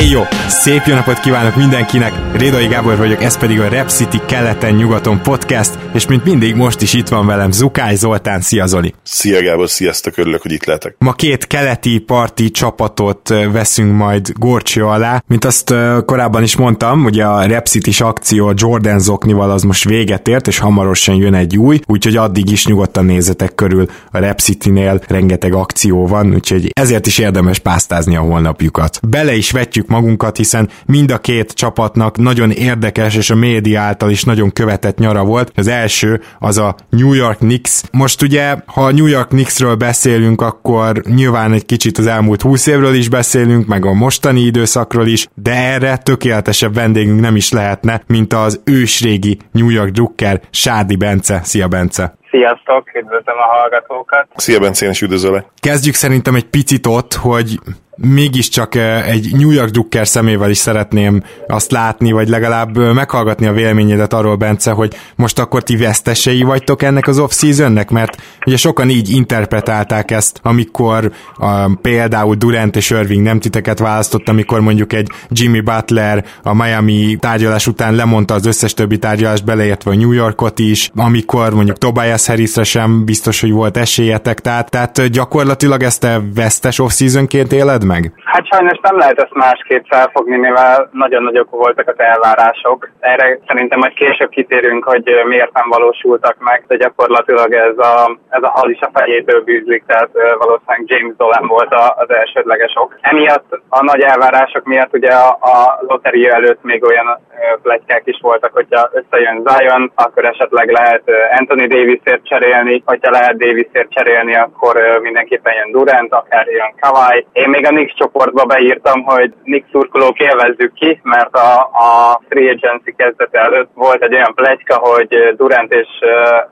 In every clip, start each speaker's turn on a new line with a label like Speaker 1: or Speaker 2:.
Speaker 1: Éj jó! Szép jó napot kívánok mindenkinek! Rédai Gábor vagyok, ez pedig a Rep City keleten-nyugaton podcast, és mint mindig most is itt van velem Zukály Zoltán, szia Zoli!
Speaker 2: Szia Gábor, sziasztok, örülök, hogy itt lehetek.
Speaker 1: Ma két keleti parti csapatot veszünk majd gorcső alá. Mint azt korábban is mondtam, ugye a Rep City-s akció Jordan Zoknival az most véget ért, és hamarosan jön egy új, úgyhogy addig is nyugodtan nézzetek körül a Rep City-nél rengeteg akció van, úgyhogy ezért is érdemes pásztázni a holnapjukat. Bele is vetjük éreztük magunkat, hiszen mind a két csapatnak nagyon érdekes és a média által is nagyon követett nyara volt. Az első az a New York Knicks. Most ugye, ha a New York Knicksről beszélünk, akkor nyilván egy kicsit az elmúlt 20 évről is beszélünk, meg a mostani időszakról is, de erre tökéletesebb vendégünk nem is lehetne, mint az ősrégi New York Drucker Sádi Bence. Szia Bence!
Speaker 3: Sziasztok, üdvözlöm a hallgatókat!
Speaker 2: Szia Bence, én is üdvözöllek!
Speaker 1: Kezdjük szerintem egy picit ott, hogy mégiscsak egy New York Drucker szemével is szeretném azt látni, vagy legalább meghallgatni a véleményedet arról, Bence, hogy most akkor ti vesztesei vagytok ennek az off-seasonnek, mert ugye sokan így interpretálták ezt, amikor a, például Durant és Irving nem titeket választott, amikor mondjuk egy Jimmy Butler a Miami tárgyalás után lemondta az összes többi tárgyalást, beleértve a New Yorkot is, amikor mondjuk Tobias Harrisre sem biztos, hogy volt esélyetek, tehát, tehát gyakorlatilag ezt a vesztes off-seasonként éled meg?
Speaker 3: Hát sajnos nem lehet ezt másképp felfogni, mivel nagyon nagyok voltak az elvárások. Erre szerintem majd később kitérünk, hogy miért nem valósultak meg, de gyakorlatilag ez a, ez a hal is a fejéből bűzlik, tehát valószínűleg James Dolan volt az elsődleges ok. Emiatt a nagy elvárások miatt ugye a, a loteria előtt még olyan plegykák is voltak, hogyha összejön Zion, akkor esetleg lehet Anthony Davisért cserélni, hogyha lehet Davisért cserélni, akkor mindenképpen jön Durant, akár jön Kawai. Én még a Knicks csoportba beírtam, hogy Knicks szurkolók élvezzük ki, mert a, a free agency kezdete előtt volt egy olyan plegyka, hogy Durant és,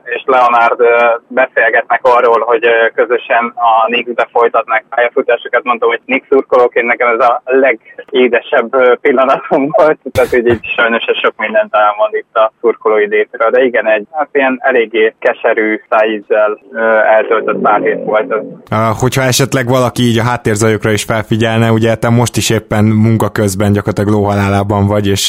Speaker 3: és Leonard beszélgetnek arról, hogy közösen a Knicksbe folytatnak pályafutásokat. Mondtam, hogy Knicks szurkolóként nekem ez a legédesebb pillanatom volt, tehát hogy így sajnos sok mindent elmond itt a szurkolói détről, de igen, egy hát ilyen eléggé keserű szájízzel eltöltött pár hét volt.
Speaker 1: Hogyha esetleg valaki így a háttérzajokra is felfigyelne, ugye te most is éppen munka közben gyakorlatilag lóhalálában vagy, és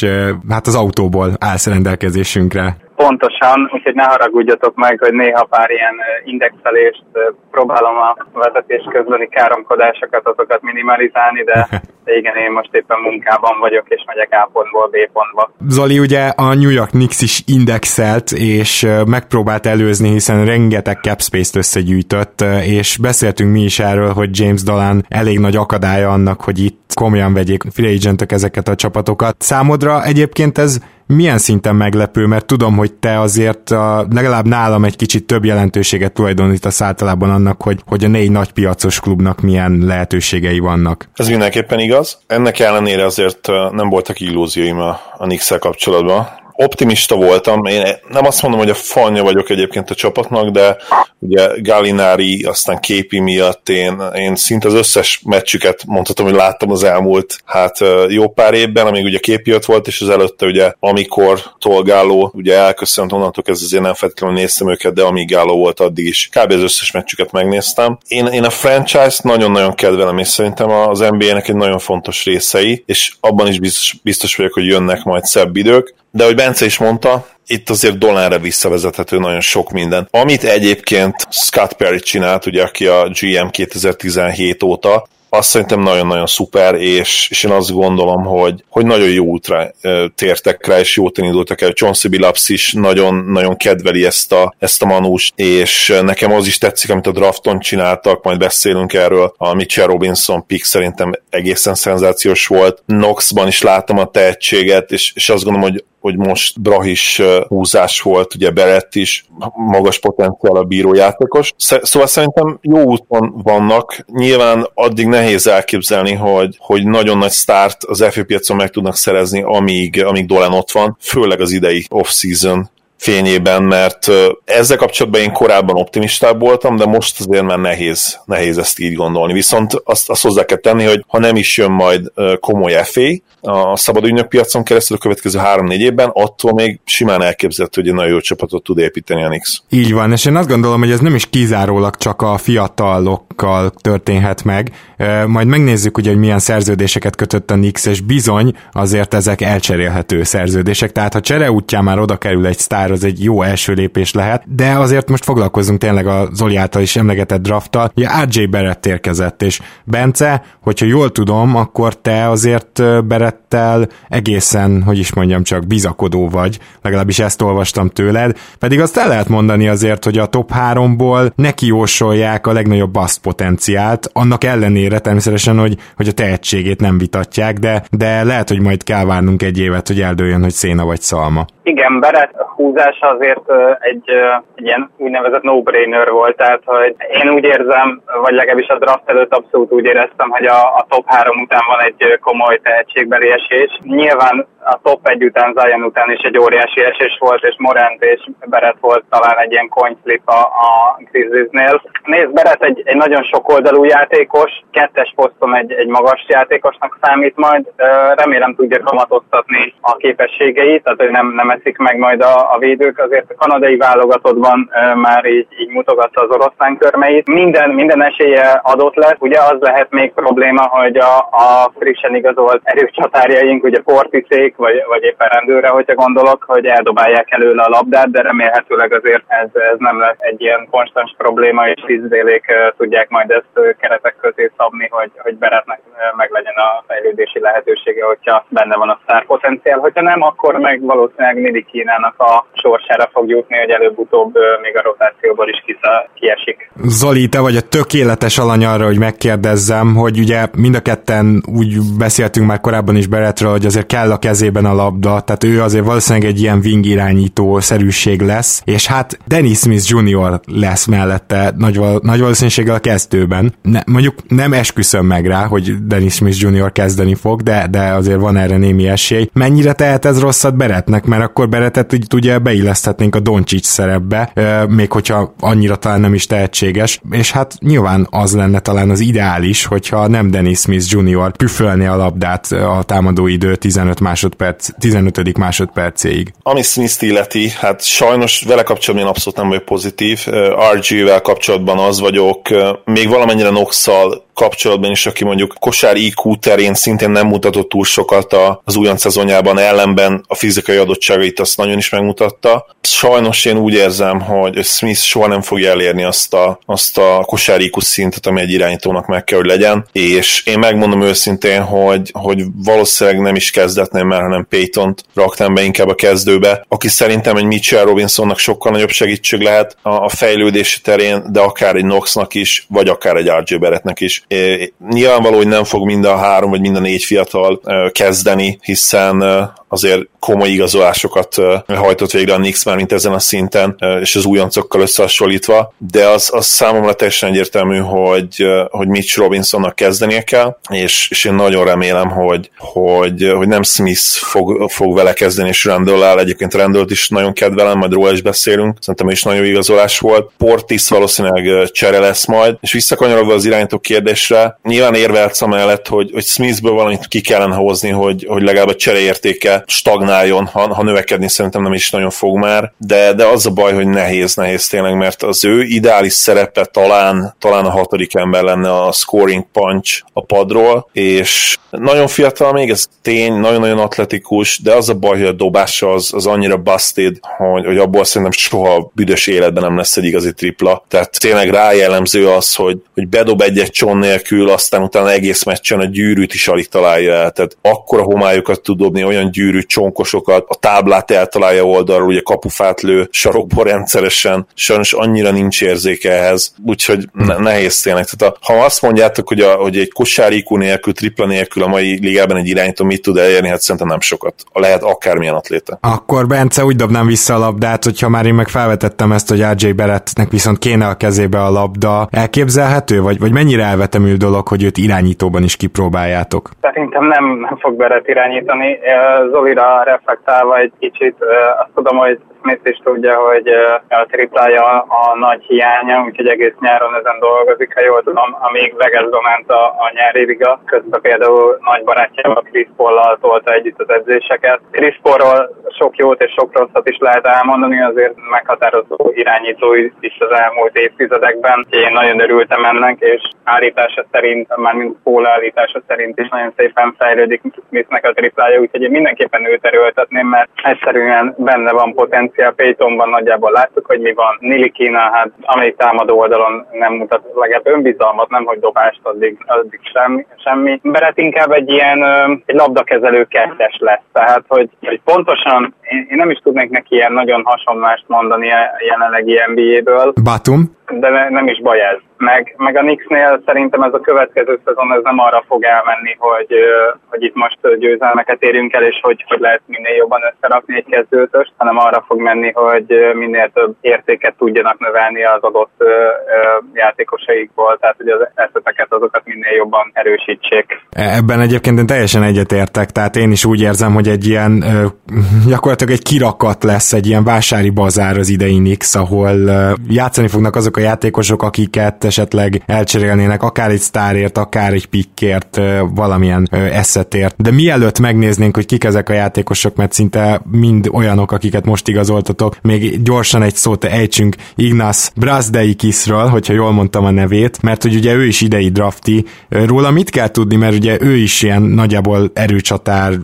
Speaker 1: hát az autóból állsz rendelkezésünkre.
Speaker 3: Pontosan, úgyhogy ne haragudjatok meg, hogy néha pár ilyen indexelést próbálom a vezetés közbeni káromkodásokat, azokat minimalizálni, de, de igen, én most éppen munkában vagyok, és megyek A pontból B pontba.
Speaker 1: Zoli, ugye a New York Knicks is indexelt, és megpróbált előzni, hiszen rengeteg cap space-t összegyűjtött, és beszéltünk mi is erről, hogy James Dolan elég nagy akadálya annak, hogy itt komolyan vegyék free agentek ezeket a csapatokat. Számodra egyébként ez milyen szinten meglepő, mert tudom, hogy te azért a, legalább nálam egy kicsit több jelentőséget tulajdonítasz általában annak, hogy, hogy a négy nagy piacos klubnak milyen lehetőségei vannak.
Speaker 2: Ez mindenképpen igaz. Ennek ellenére azért nem voltak illúzióim a, a Nix-el kapcsolatban optimista voltam. Én nem azt mondom, hogy a fanya vagyok egyébként a csapatnak, de ugye Gallinari, aztán képi miatt én, én szinte az összes meccsüket mondhatom, hogy láttam az elmúlt hát jó pár évben, amíg ugye képi ott volt, és az előtte ugye amikor Tolgáló ugye elköszönt onnantól ez azért nem feltétlenül néztem őket, de amíg Gáló volt addig is. Kb. az összes meccsüket megnéztem. Én, én a franchise-t nagyon-nagyon kedvelem, és szerintem az NBA-nek egy nagyon fontos részei, és abban is biztos, biztos vagyok, hogy jönnek majd szebb idők. De hogy Bence is mondta, itt azért dollárra visszavezethető nagyon sok minden. Amit egyébként Scott Perry csinált, ugye, aki a GM 2017 óta, azt szerintem nagyon-nagyon szuper, és, és én azt gondolom, hogy, hogy nagyon jó útra tértek rá, és jót indultak el. Chauncey Billups is nagyon, nagyon kedveli ezt a, ezt a manúst, és nekem az is tetszik, amit a drafton csináltak, majd beszélünk erről. A Mitchell Robinson pick szerintem egészen szenzációs volt. Knoxban is láttam a tehetséget, és, és azt gondolom, hogy hogy most Brahis húzás volt, ugye Berett is magas potenciál a bírójátékos. Szóval szerintem jó úton vannak. Nyilván addig nehéz elképzelni, hogy, hogy nagyon nagy start az FA piacon meg tudnak szerezni, amíg, amíg Dolan ott van, főleg az idei off-season fényében, mert ezzel kapcsolatban én korábban optimistább voltam, de most azért már nehéz, nehéz ezt így gondolni. Viszont azt, azt hozzá kell tenni, hogy ha nem is jön majd komoly FA a szabad ügynökpiacon keresztül a következő 3-4 évben, attól még simán elképzelhető, hogy egy nagyon jó csapatot tud építeni a Nix.
Speaker 1: Így van, és én azt gondolom, hogy ez nem is kizárólag csak a fiatalokkal történhet meg. Majd megnézzük ugye, hogy milyen szerződéseket kötött a Nix, és bizony azért ezek elcserélhető szerződések, tehát ha csere útján már oda kerül egy sztár, az egy jó első lépés lehet, de azért most foglalkozunk tényleg a Zoli által is emlegetett drafttal. Ugye RJ Barrett érkezett, és Bence, hogyha jól tudom, akkor te azért Berettel egészen, hogy is mondjam, csak bizakodó vagy, legalábbis ezt olvastam tőled, pedig azt el lehet mondani azért, hogy a top 3-ból neki jósolják a legnagyobb bust potenciált, annak ellenére természetesen, hogy, hogy a tehetségét nem vitatják, de, de lehet, hogy majd kell várnunk egy évet, hogy eldőljön, hogy széna vagy szalma.
Speaker 3: Igen, Beret húzása azért egy, egy ilyen úgynevezett no-brainer volt, tehát hogy én úgy érzem, vagy legalábbis a draft előtt abszolút úgy éreztem, hogy a, a top 3 után van egy komoly tehetségbeli esés. Nyilván a top egy után, Zion után is egy óriási esés volt, és Morant és Beret volt talán egy ilyen coin flip a, a Grizzliesnél. Nézd, Beret egy, egy nagyon sokoldalú játékos, kettes poszton egy, egy magas játékosnak számít majd, remélem tudja kamatoztatni a képességeit, tehát hogy nem, nem eszik meg majd a, a védők, azért a kanadai válogatottban már így, így mutogatta az oroszlán körmeit. Minden, minden esélye adott lesz, ugye az lehet még probléma, hogy a, a frissen igazolt erőcsatárjaink, ugye Porticék, vagy, vagy éppen rendőre, hogyha gondolok, hogy eldobálják előle a labdát, de remélhetőleg azért ez, ez nem lesz egy ilyen konstans probléma, és tízdélék tudják majd ezt keretek közé szabni, hogy, hogy Beretnek meg legyen a fejlődési lehetősége, hogyha benne van a sztár potenciál. Hogyha nem, akkor meg valószínűleg Nidi Kínának a sorsára fog jutni, hogy előbb-utóbb még a rotációból is kisza, kiesik.
Speaker 1: Zoli, te vagy a tökéletes alany arra, hogy megkérdezzem, hogy ugye mind a ketten úgy beszéltünk már korábban is Beretről, hogy azért kell a kezé kezében a labda, tehát ő azért valószínűleg egy ilyen wing irányító szerűség lesz, és hát Dennis Smith Jr. lesz mellette nagy, val- nagy valószínűséggel a kezdőben. Ne, mondjuk nem esküszöm meg rá, hogy Dennis Smith Jr. kezdeni fog, de, de azért van erre némi esély. Mennyire tehet ez rosszat Beretnek, mert akkor Beretet ugye beilleszthetnénk a Doncsics szerepbe, még hogyha annyira talán nem is tehetséges, és hát nyilván az lenne talán az ideális, hogyha nem Dennis Smith Jr. püfölné a labdát a támadó idő 15 másodperc másodperc, 15. másodpercéig.
Speaker 2: Ami Smith illeti, hát sajnos vele kapcsolatban én abszolút nem vagyok pozitív. RG-vel kapcsolatban az vagyok, még valamennyire nox kapcsolatban is, aki mondjuk kosár IQ terén szintén nem mutatott túl sokat az újon szezonjában, ellenben a fizikai adottságait azt nagyon is megmutatta. Sajnos én úgy érzem, hogy Smith soha nem fogja elérni azt a, azt a kosár IQ szintet, ami egy irányítónak meg kell, hogy legyen, és én megmondom őszintén, hogy, hogy valószínűleg nem is kezdetném már, hanem Payton-t raktam be inkább a kezdőbe, aki szerintem egy Mitchell Robinsonnak sokkal nagyobb segítség lehet a, a fejlődési terén, de akár egy Knoxnak is, vagy akár egy RJ Barrettnek is Nyilvánvaló, hogy nem fog mind a három vagy mind a négy fiatal kezdeni, hiszen azért komoly igazolásokat hajtott végre a Nix már, mint ezen a szinten, és az újoncokkal összehasonlítva, de az, az számomra teljesen egyértelmű, hogy, hogy Mitch Robinsonnak kezdenie kell, és, és én nagyon remélem, hogy, hogy, hogy nem Smith fog, fog vele kezdeni, és randall áll. Egyébként randall is nagyon kedvelem, majd róla is beszélünk, szerintem is nagyon igazolás volt. Portis valószínűleg csere lesz majd, és visszakanyarodva az irányító kérdésre, nyilván érvelsz amellett, hogy, hogy Smithből valamit ki kellene hozni, hogy, hogy legalább a csereértéke stagnáljon, ha, ha növekedni szerintem nem is nagyon fog már, de, de az a baj, hogy nehéz, nehéz tényleg, mert az ő ideális szerepe talán, talán a hatodik ember lenne a scoring punch a padról, és nagyon fiatal még, ez tény, nagyon-nagyon atletikus, de az a baj, hogy a dobása az, az annyira busted, hogy, hogy abból szerintem soha büdös életben nem lesz egy igazi tripla. Tehát tényleg rájellemző az, hogy, hogy bedob egy-egy cson nélkül, aztán utána egész meccsen a gyűrűt is alig találja el. Tehát akkora homályokat tud dobni, olyan gyűrű csonkosokat, a táblát eltalálja oldalról, ugye kapufát lő sarokból rendszeresen, sajnos annyira nincs érzéke ehhez, úgyhogy ne- nehéz tényleg. Tehát a, ha azt mondjátok, hogy, a, hogy egy kosárikú nélkül, tripla nélkül a mai ligában egy irányító mit tud elérni, hát szerintem nem sokat. Lehet akármilyen atléta.
Speaker 1: Akkor Bence úgy dobnám vissza a labdát, hogyha már én meg felvetettem ezt, hogy RJ Berettnek viszont kéne a kezébe a labda. Elképzelhető, vagy, vagy mennyire elvetemű dolog, hogy őt irányítóban is kipróbáljátok.
Speaker 3: Szerintem nem, nem fog Beret irányítani. Zolira reflektálva egy kicsit, azt tudom, hogy Smith is tudja, hogy a triplája a nagy hiánya, úgyhogy egész nyáron ezen dolgozik, ha jól tudom, amíg Vegasba ment a, a nyári liga. Közben például nagy barátjával Chris Paul-lal tolta együtt az edzéseket. Chris Paul-ról sok jót és sok rosszat is lehet elmondani, azért meghatározó irányító is az elmúlt évtizedekben. Én nagyon örültem ennek, és állítása szerint, már mint Paul állítása szerint is nagyon szépen fejlődik Smithnek a triplája, úgyhogy én mindenképpen őt erőltetném, mert egyszerűen benne van potenciál Paytonban nagyjából láttuk, hogy mi van. Nili Kina, hát amelyik támadó oldalon nem mutat legalább önbizalmat, nem hogy dobást, addig, addig semmi. semmi. Beret inkább egy ilyen egy labdakezelő kettes lesz, tehát hogy, hogy pontosan én, én nem is tudnék neki ilyen nagyon hasonlást mondani a jelenlegi NBA-ből.
Speaker 1: Batum?
Speaker 3: De ne, nem is baj ez. Meg, meg a Knicksnél szerintem ez a következő szezon ez nem arra fog elmenni, hogy, hogy itt most győzelmeket érjünk el, és hogy, hogy lehet minél jobban összerakni egy kezdőtöst, hanem arra fog menni, hogy minél több értéket tudjanak növelni az adott játékosaikból, tehát hogy az eszeteket azokat minél jobban erősítsék.
Speaker 1: Ebben egyébként én teljesen egyetértek, tehát én is úgy érzem, hogy egy ilyen gyakorlatilag egy kirakat lesz, egy ilyen vásári bazár az idei Knicks, ahol játszani fognak azok a játékosok, akiket esetleg elcserélnének akár egy sztárért, akár egy pikkért, valamilyen eszetért. De mielőtt megnéznénk, hogy kik ezek a játékosok, mert szinte mind olyanok, akiket most igazoltatok, még gyorsan egy szót ejtsünk Ignasz Brazdeikisről, hogyha jól mondtam a nevét, mert hogy ugye ő is idei drafti. Róla mit kell tudni, mert ugye ő is ilyen nagyjából erőcsatár,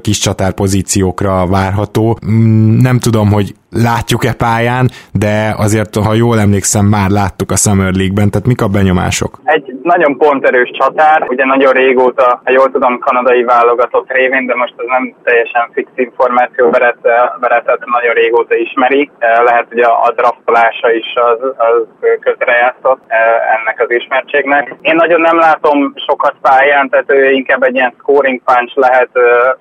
Speaker 1: kis csatár pozíciókra várható. Mm, nem tudom, hogy látjuk-e pályán, de azért, ha jól emlékszem, már láttuk a Summer League-ben, tehát mik a benyomások?
Speaker 3: Egy nagyon ponterős csatár, ugye nagyon régóta, ha jól tudom, kanadai válogatott révén, de most ez nem teljesen fix információ, Beretet nagyon régóta ismeri. Lehet, hogy a, draftolása is az, az közrejátszott ennek az ismertségnek. Én nagyon nem látom sokat pályán, tehát ő inkább egy ilyen scoring punch lehet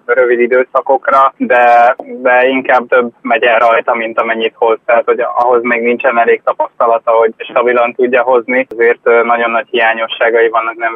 Speaker 3: rövid időszakokra, de, de inkább több megy el rajta, mint amennyit hoz, tehát hogy ahhoz még nincsen elég tapasztalata, hogy stabilan tudja hozni, ezért nagyon nagy hiányosságai vannak, nem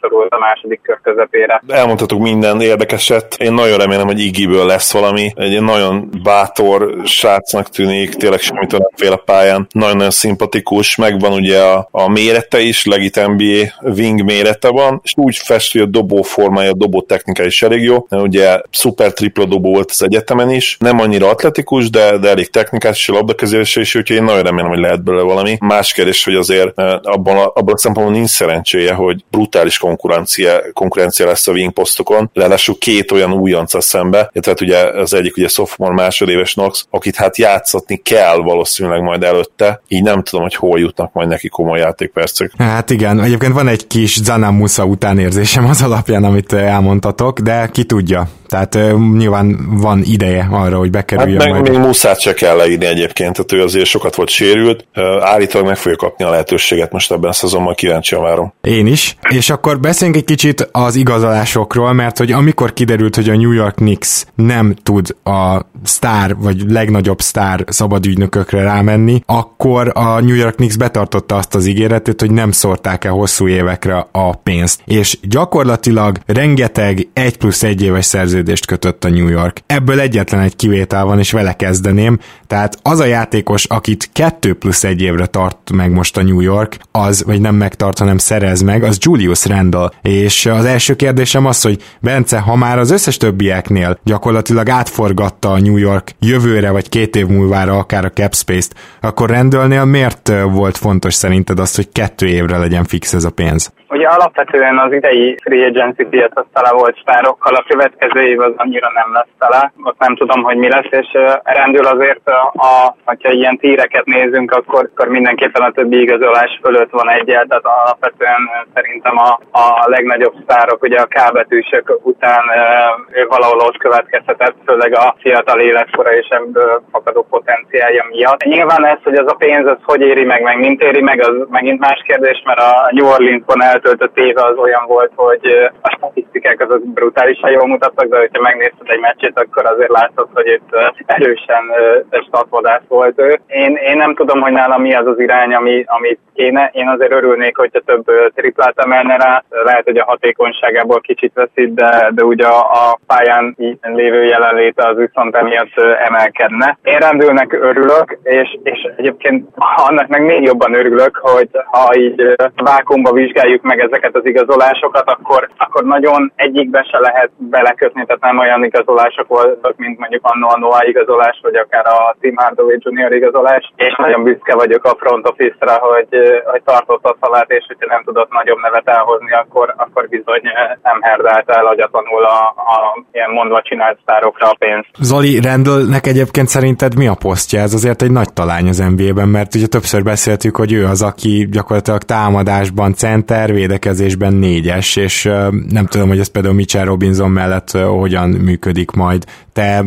Speaker 3: szorult a második kör közepére.
Speaker 2: Elmondhatok minden érdekeset, én nagyon remélem, hogy Igiből lesz valami, egy nagyon bátor srácnak tűnik, tényleg semmit nem fél a pályán, nagyon-nagyon szimpatikus, megvan ugye a, a mérete is, legit NBA wing mérete van, és úgy fest, hogy a dobó formája, a dobó technika is elég jó, ugye szuper tripla dobó volt az egyetemen is, nem annyira atletikus, de, de elég technikás és a labdakezelése is, úgyhogy én nagyon remélem, hogy lehet belőle valami. Más kérdés, hogy azért eh, abban a, abban a szempontból nincs szerencséje, hogy brutális konkurencia, konkurencia lesz a wing posztokon, ráadásul két olyan újonca szembe, tehát ugye az egyik ugye sophomore másodéves Knox, akit hát játszatni kell valószínűleg majd előtte, így nem tudom, hogy hol jutnak majd neki komoly játékpercek.
Speaker 1: Hát igen, egyébként van egy kis Zanam Musa utánérzésem az alapján, amit elmondtatok, de ki tudja. Tehát uh, nyilván van ideje arra, hogy bekerüljön hát
Speaker 2: meg, majd. Még Muszát se kell leírni egyébként, tehát ő azért sokat volt sérült. Állítólag meg fogja kapni a lehetőséget most ebben a szezonban, kíváncsian várom.
Speaker 1: Én is. És akkor beszéljünk egy kicsit az igazolásokról, mert hogy amikor kiderült, hogy a New York Knicks nem tud a sztár, vagy legnagyobb sztár szabadügynökökre rámenni, akkor a New York Knicks betartotta azt az ígéretet, hogy nem szórták el hosszú évekre a pénzt. És gyakorlatilag rengeteg egy plusz egy éves szerződés szerződést kötött a New York. Ebből egyetlen egy kivétel van, és vele kezdeném, tehát az a játékos, akit kettő plusz egy évre tart meg most a New York, az, vagy nem megtart, hanem szerez meg, az Julius Randall. És az első kérdésem az, hogy Bence, ha már az összes többieknél gyakorlatilag átforgatta a New York jövőre, vagy két év múlvára akár a cap space-t, akkor Randallnél miért volt fontos szerinted az, hogy kettő évre legyen fix ez a pénz?
Speaker 3: Ugye alapvetően az idei free agency piac tele volt sztárokkal, a következő év az annyira nem lesz tele, ott nem tudom, hogy mi lesz, és rendül azért, a, hogyha ilyen tíreket nézünk, akkor, akkor mindenképpen a többi igazolás fölött van egyel, tehát alapvetően szerintem a, a legnagyobb sztárok, ugye a kábetűsök után ő valahol ott következhetett, főleg a fiatal életkora és ebből fakadó potenciálja miatt. Nyilván ez, hogy az a pénz, az hogy éri meg, meg mint éri meg, az megint más kérdés, mert a New Orleansban el betöltött éve az olyan volt, hogy a statisztikák azok brutálisan jól mutattak, de hogyha megnézted egy meccsét, akkor azért látszott, hogy itt erősen statvadász volt ő. Én, én nem tudom, hogy nálam mi az az irány, ami, amit kéne. Én azért örülnék, hogyha több triplát emelne rá. Lehet, hogy a hatékonyságából kicsit veszít, de, de ugye a, a pályán lévő jelenléte az viszont emiatt emelkedne. Én rendülnek örülök, és, és egyébként annak meg még jobban örülök, hogy ha így vákumba vizsgáljuk meg ezeket az igazolásokat, akkor, akkor nagyon egyikbe se lehet belekötni, tehát nem olyan igazolások voltak, mint mondjuk annó a Noah igazolás, vagy akár a Tim Hardaway Junior igazolás, és nagyon büszke vagyok a front office-ra, hogy, hogy tartott a szalát, és hogyha nem tudott nagyobb nevet elhozni, akkor, akkor bizony nem herdált el agyatlanul a, a ilyen mondva csinált sztárokra a pénzt.
Speaker 1: Zoli, Randallnek egyébként szerinted mi a posztja? Ez azért egy nagy talány az NBA-ben, mert ugye többször beszéltük, hogy ő az, aki gyakorlatilag támadásban center, védekezésben négyes, és nem tudom, hogy ez például Mitchell Robinson mellett hogyan működik majd. Te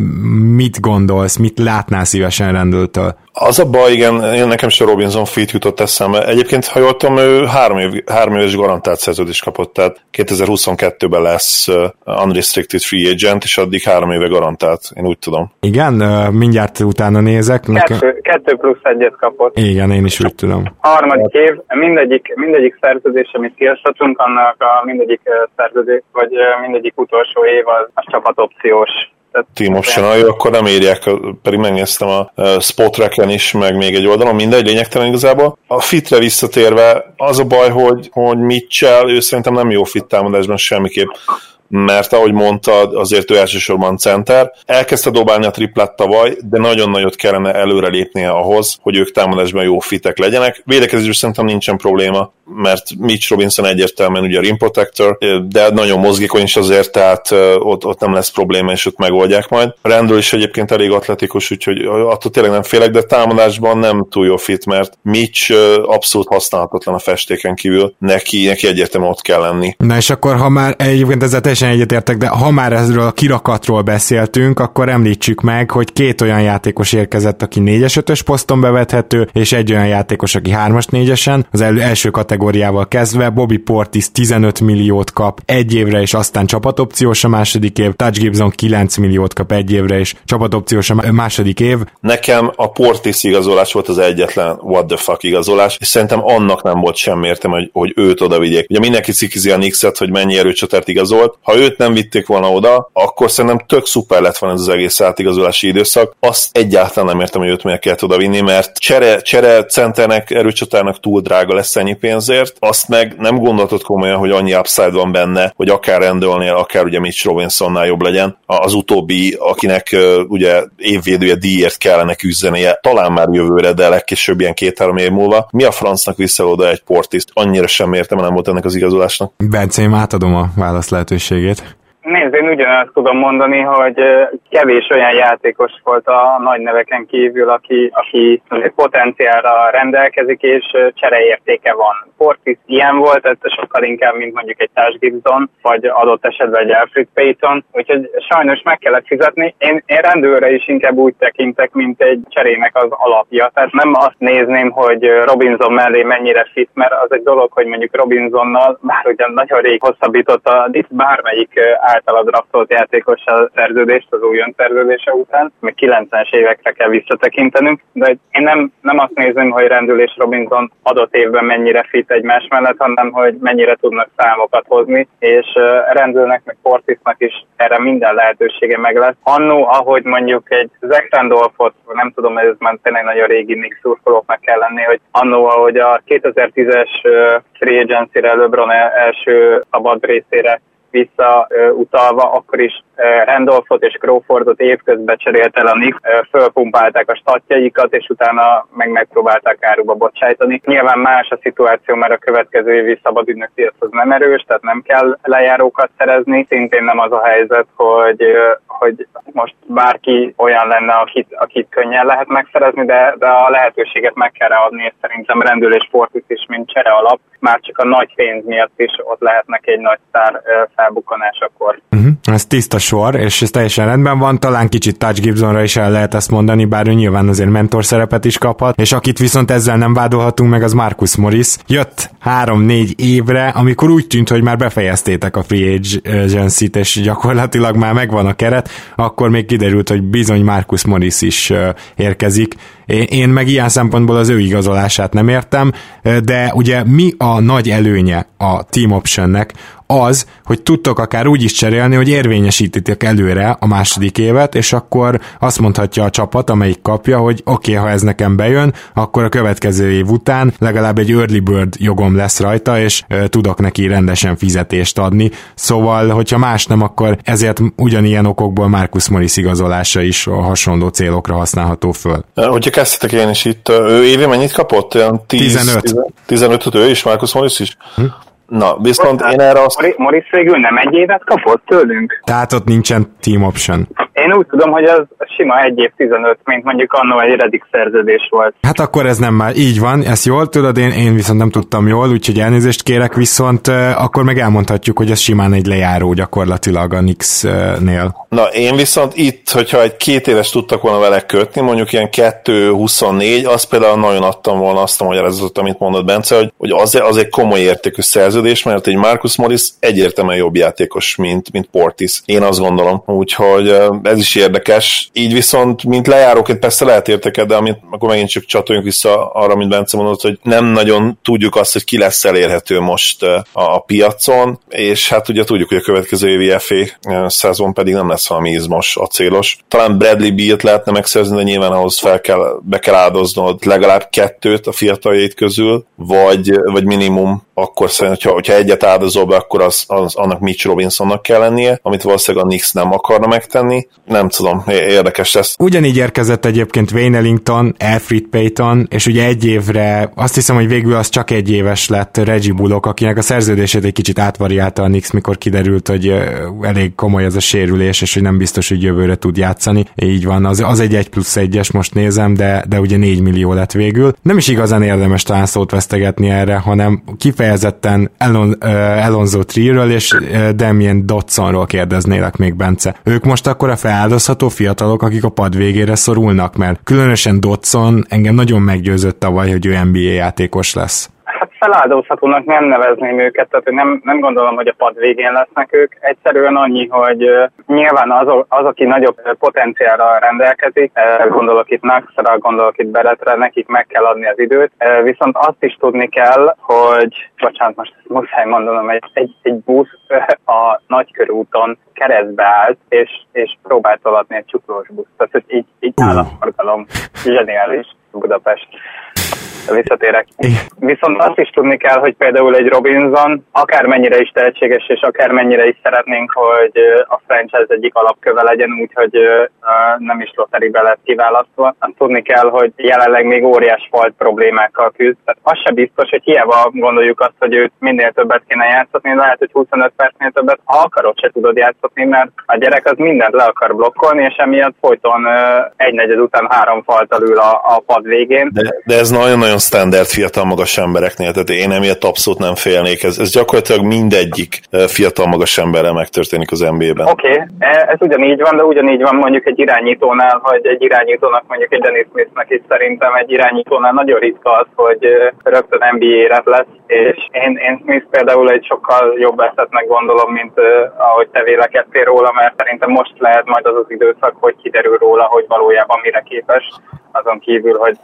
Speaker 1: mit gondolsz, mit látnál szívesen Randall-től?
Speaker 2: Az a baj, igen, én nekem is a Robinson fit jutott eszembe. Egyébként, ha jól tudom, ő három, év, három éves garantált szerződést kapott, tehát 2022-ben lesz unrestricted free agent, és addig három éve garantált, én úgy tudom.
Speaker 1: Igen, mindjárt utána nézek.
Speaker 3: Nekem... Kettő, kettő plusz egyet kapott.
Speaker 1: Igen, én is úgy tudom.
Speaker 3: Harmadik év, mindegyik, mindegyik szerződés, amit kiasztatunk, annak a mindegyik szerződés, vagy mindegyik utolsó év az, az csapatopciós
Speaker 2: Team optional, jó, akkor nem írják, pedig megnéztem a Spotracken is, meg még egy oldalon, mindegy, lényegtelen igazából. A fitre visszatérve, az a baj, hogy, hogy Mitchell, ő szerintem nem jó fit támadásban semmiképp mert ahogy mondtad, azért ő elsősorban center. Elkezdte dobálni a triplát tavaly, de nagyon nagyot kellene előre lépnie ahhoz, hogy ők támadásban jó fitek legyenek. Védekezésben szerintem nincsen probléma, mert Mitch Robinson egyértelműen ugye a rim protector, de nagyon mozgékony is azért, tehát ott, ott nem lesz probléma, és ott megoldják majd. Rendről is egyébként elég atletikus, úgyhogy attól tényleg nem félek, de támadásban nem túl jó fit, mert Mitch abszolút használhatatlan a festéken kívül, neki, neki egyértelműen ott kell lenni.
Speaker 1: Na és akkor, ha már egyébként ezzel teljesen egyetértek, de ha már ezről a kirakatról beszéltünk, akkor említsük meg, hogy két olyan játékos érkezett, aki 4-es 5 poszton bevethető, és egy olyan játékos, aki 3-as 4-esen, az első kategóriával kezdve, Bobby Portis 15 milliót kap egy évre, és aztán csapatopciós a második év, Touch Gibson 9 milliót kap egy évre, és csapatopciós a második év.
Speaker 2: Nekem a Portis igazolás volt az egyetlen what the fuck igazolás, és szerintem annak nem volt semmi értem, hogy, hogy őt oda vigyék. Ugye mindenki cikizi a Nixet, hogy mennyi erőcsatert igazolt. Ha őt nem vitték volna oda, akkor szerintem tök szuper lett volna ez az egész átigazolási időszak. Azt egyáltalán nem értem, hogy őt miért kellett oda vinni, mert csere, csere centernek, erőcsatárnak túl drága lesz ennyi pénzért. Azt meg nem gondoltad komolyan, hogy annyi upside van benne, hogy akár rendelnél, akár ugye Mitch Robinsonnál jobb legyen. Az utóbbi, akinek ugye évvédője díjért kellene küzdenie, talán már jövőre, de legkésőbb ilyen két-három év múlva. Mi a francnak vissza oda egy portiszt? Annyira sem értem, nem volt ennek az igazolásnak.
Speaker 1: Bence, én átadom a válasz Lehetőséget.
Speaker 3: Nézd, én ugyanazt tudom mondani, hogy kevés olyan játékos volt a nagy neveken kívül, aki, aki potenciálra rendelkezik, és csereértéke van. Portis ilyen volt, ez sokkal inkább, mint mondjuk egy Tash Gibson, vagy adott esetben egy Alfred Payton, úgyhogy sajnos meg kellett fizetni. Én, én rendőre is inkább úgy tekintek, mint egy cserének az alapja. Tehát nem azt nézném, hogy Robinson mellé mennyire fit, mert az egy dolog, hogy mondjuk Robinsonnal, bár ugye nagyon rég hosszabbította itt bármelyik általa draftolt játékossal szerződést az újon szerződése után, még 90-es évekre kell visszatekintenünk, de én nem, nem azt nézem, hogy Rendül és Robinson adott évben mennyire fit egymás mellett, hanem hogy mennyire tudnak számokat hozni, és Rendülnek, meg Portisnak is erre minden lehetősége meg lesz. Annó, ahogy mondjuk egy Zach nem tudom, ez már tényleg nagyon régi Nick szurkolóknak kell lenni, hogy annó, ahogy a 2010-es free agency-re LeBron első szabad részére visszautalva, akkor is Randolphot és Crawfordot évközben cserélt el a Knicks, fölpumpálták a statjaikat, és utána meg megpróbálták áruba bocsájtani. Nyilván más a szituáció, mert a következő évi szabad az nem erős, tehát nem kell lejárókat szerezni. Szintén nem az a helyzet, hogy, hogy most bárki olyan lenne, akit, akit könnyen lehet megszerezni, de, de a lehetőséget meg kell adni, és szerintem rendőr és sportis is, mint csere alap, már csak a nagy pénz miatt is ott lehetnek egy nagy sztár felbukkanásakor.
Speaker 1: Uh-huh. Ez tiszta sor, és ez teljesen rendben van, talán kicsit Touch Gibsonra is el lehet ezt mondani, bár ő nyilván azért mentor szerepet is kaphat, és akit viszont ezzel nem vádolhatunk meg, az Marcus Morris. Jött három-négy évre, amikor úgy tűnt, hogy már befejeztétek a free agency-t, és gyakorlatilag már megvan a keret, akkor még kiderült, hogy bizony Marcus Morris is érkezik. Én meg ilyen szempontból az ő igazolását nem értem, de ugye mi a nagy előnye a Team Optionnek? Az, hogy tudtok akár úgy is cserélni, hogy érvényesítitek előre a második évet, és akkor azt mondhatja a csapat, amelyik kapja, hogy oké, okay, ha ez nekem bejön, akkor a következő év után legalább egy early bird jogom lesz rajta, és e, tudok neki rendesen fizetést adni. Szóval, hogyha más nem, akkor ezért ugyanilyen okokból Marcus Morris igazolása is a hasonló célokra használható föl.
Speaker 2: Hogyha kezdtek én is itt, ő évi mennyit kapott? Olyan 10,
Speaker 1: 15.
Speaker 2: 15 ő is, Marcus Morris is? Hm? Na, viszont én erre azt...
Speaker 3: Morris végül nem egy évet kapott tőlünk?
Speaker 1: Tehát ott nincsen team option.
Speaker 3: Én úgy tudom, hogy az sima egy év 15, mint mondjuk annó egy redik szerződés volt.
Speaker 1: Hát akkor ez nem már így van, ezt jól tudod, én, én viszont nem tudtam jól, úgyhogy elnézést kérek, viszont uh, akkor meg elmondhatjuk, hogy ez simán egy lejáró gyakorlatilag a Nix-nél.
Speaker 2: Na, én viszont itt, hogyha egy két éves tudtak volna vele kötni, mondjuk ilyen 2-24, az például nagyon adtam volna azt a magyarázatot, amit mondott Bence, hogy, hogy az, az egy komoly értékű szerződés, mert egy Marcus Morris egyértelműen jobb játékos, mint, mint Portis. Én azt gondolom. Úgyhogy ez is érdekes. Így viszont, mint lejáróként persze lehet érteket, de amit akkor megint csak csatoljunk vissza arra, mint Bence mondott, hogy nem nagyon tudjuk azt, hogy ki lesz elérhető most a, a piacon, és hát ugye tudjuk, hogy a következő évi FA szezon pedig nem lesz valami izmos, acélos. Talán Bradley Beal-t lehetne megszerzni, de nyilván ahhoz fel kell, be kell áldoznod legalább kettőt a fiataljait közül, vagy, vagy minimum akkor szerintem, hogyha, hogyha egyet áldozol be, akkor az, az, annak Mitch Robinsonnak kell lennie, amit valószínűleg a Nix nem akarna megtenni. Nem tudom, érdekes lesz.
Speaker 1: Ugyanígy érkezett egyébként Wayne Ellington, Alfred Payton, és ugye egy évre, azt hiszem, hogy végül az csak egy éves lett Reggie Bullock, akinek a szerződését egy kicsit átvariálta a Nix, mikor kiderült, hogy elég komoly ez a sérülés, és hogy nem biztos, hogy jövőre tud játszani. Így van, az, az egy 1 plusz 1-es, most nézem, de, de ugye 4 millió lett végül. Nem is igazán érdemes talán szót vesztegetni erre, hanem kifejezetten Elon, uh, Elonzo Tree-ről és uh, Damien Dotsonról kérdeznélek még, Bence. Ők most akkor a feláldozható fiatalok, akik a pad végére szorulnak, mert különösen Dotson engem nagyon meggyőzött tavaly, hogy ő NBA játékos lesz
Speaker 3: feláldozhatónak nem nevezném őket, tehát nem, nem gondolom, hogy a pad végén lesznek ők. Egyszerűen annyi, hogy nyilván az, az aki nagyobb potenciálra rendelkezik, gondolok itt Maxra, gondolok itt Beretre, nekik meg kell adni az időt, viszont azt is tudni kell, hogy, bocsánat, most muszáj mondanom, egy, egy, egy busz a nagykörúton keresztbe állt, és, és próbált alatni egy csuklós busz. Tehát, hogy így, így áll a forgalom. Zseniális Budapest visszatérek. Viszont azt is tudni kell, hogy például egy Robinson akármennyire is tehetséges, és akármennyire is szeretnénk, hogy a franchise egyik alapköve legyen, úgyhogy nem is lotteribe lett kiválasztva. Tudni kell, hogy jelenleg még óriás falt problémákkal küzd. Tehát az se biztos, hogy hiába gondoljuk azt, hogy őt minél többet kéne játszatni, lehet, hogy 25 percnél többet, ha akarod, se tudod játszatni, mert a gyerek az mindent le akar blokkolni, és emiatt folyton egy negyed után három faltal ül a, a pad végén.
Speaker 2: De, de ez nagyon-nagyon nagyon standard fiatal magas embereknél, tehát én emiatt abszolút nem félnék. Ez, ez gyakorlatilag mindegyik fiatal magas emberrel megtörténik az NBA-ben.
Speaker 3: Oké, okay. E, ez ugyanígy van, de ugyanígy van mondjuk egy irányítónál, hogy egy irányítónak mondjuk egy Dennis Smithnek is szerintem egy irányítónál nagyon ritka az, hogy rögtön NBA-re lesz, és én, én Smith például egy sokkal jobb esetnek gondolom, mint uh, ahogy te vélekedtél róla, mert szerintem most lehet majd az az időszak, hogy kiderül róla, hogy valójában mire képes, azon kívül, hogy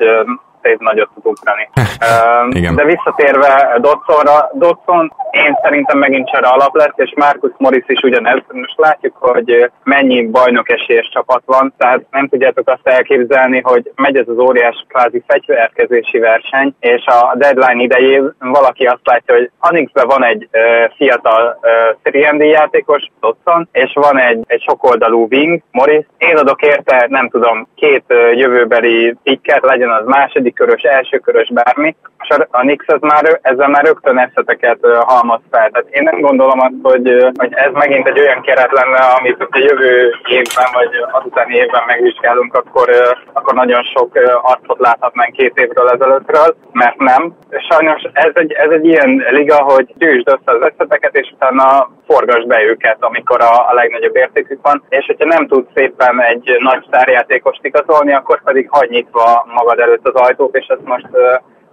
Speaker 3: szép nagyot tud ugrani. uh, de visszatérve Dotsonra, Dotson én szerintem megint csere alap lesz, és Marcus Morris is ugyanez. Most látjuk, hogy mennyi bajnok esélyes csapat van, tehát nem tudjátok azt elképzelni, hogy megy ez az óriás kvázi fegyverkezési verseny, és a deadline idején valaki azt látja, hogy Anixben van egy uh, fiatal uh, 3 játékos, Dotson, és van egy, egy sokoldalú wing, Morris. Én adok érte, nem tudom, két uh, jövőbeli picket, legyen az második körös, első körös, bármi. A a, Nix ez már, ezzel már rögtön eszeteket halmoz fel. Tehát én nem gondolom azt, hogy, hogy ez megint egy olyan keret lenne, amit a jövő évben vagy azutáni évben megvizsgálunk, akkor, akkor nagyon sok arcot láthatnánk két évről ezelőttről, mert nem. Sajnos ez egy, ez egy ilyen liga, hogy gyűjtsd össze az eszeteket, és utána forgasd be őket, amikor a, a legnagyobb értékük van, és hogyha nem tudsz szépen egy nagy sztárjátékost igazolni, akkor pedig hagy nyitva magad előtt az ajtót, és ezt most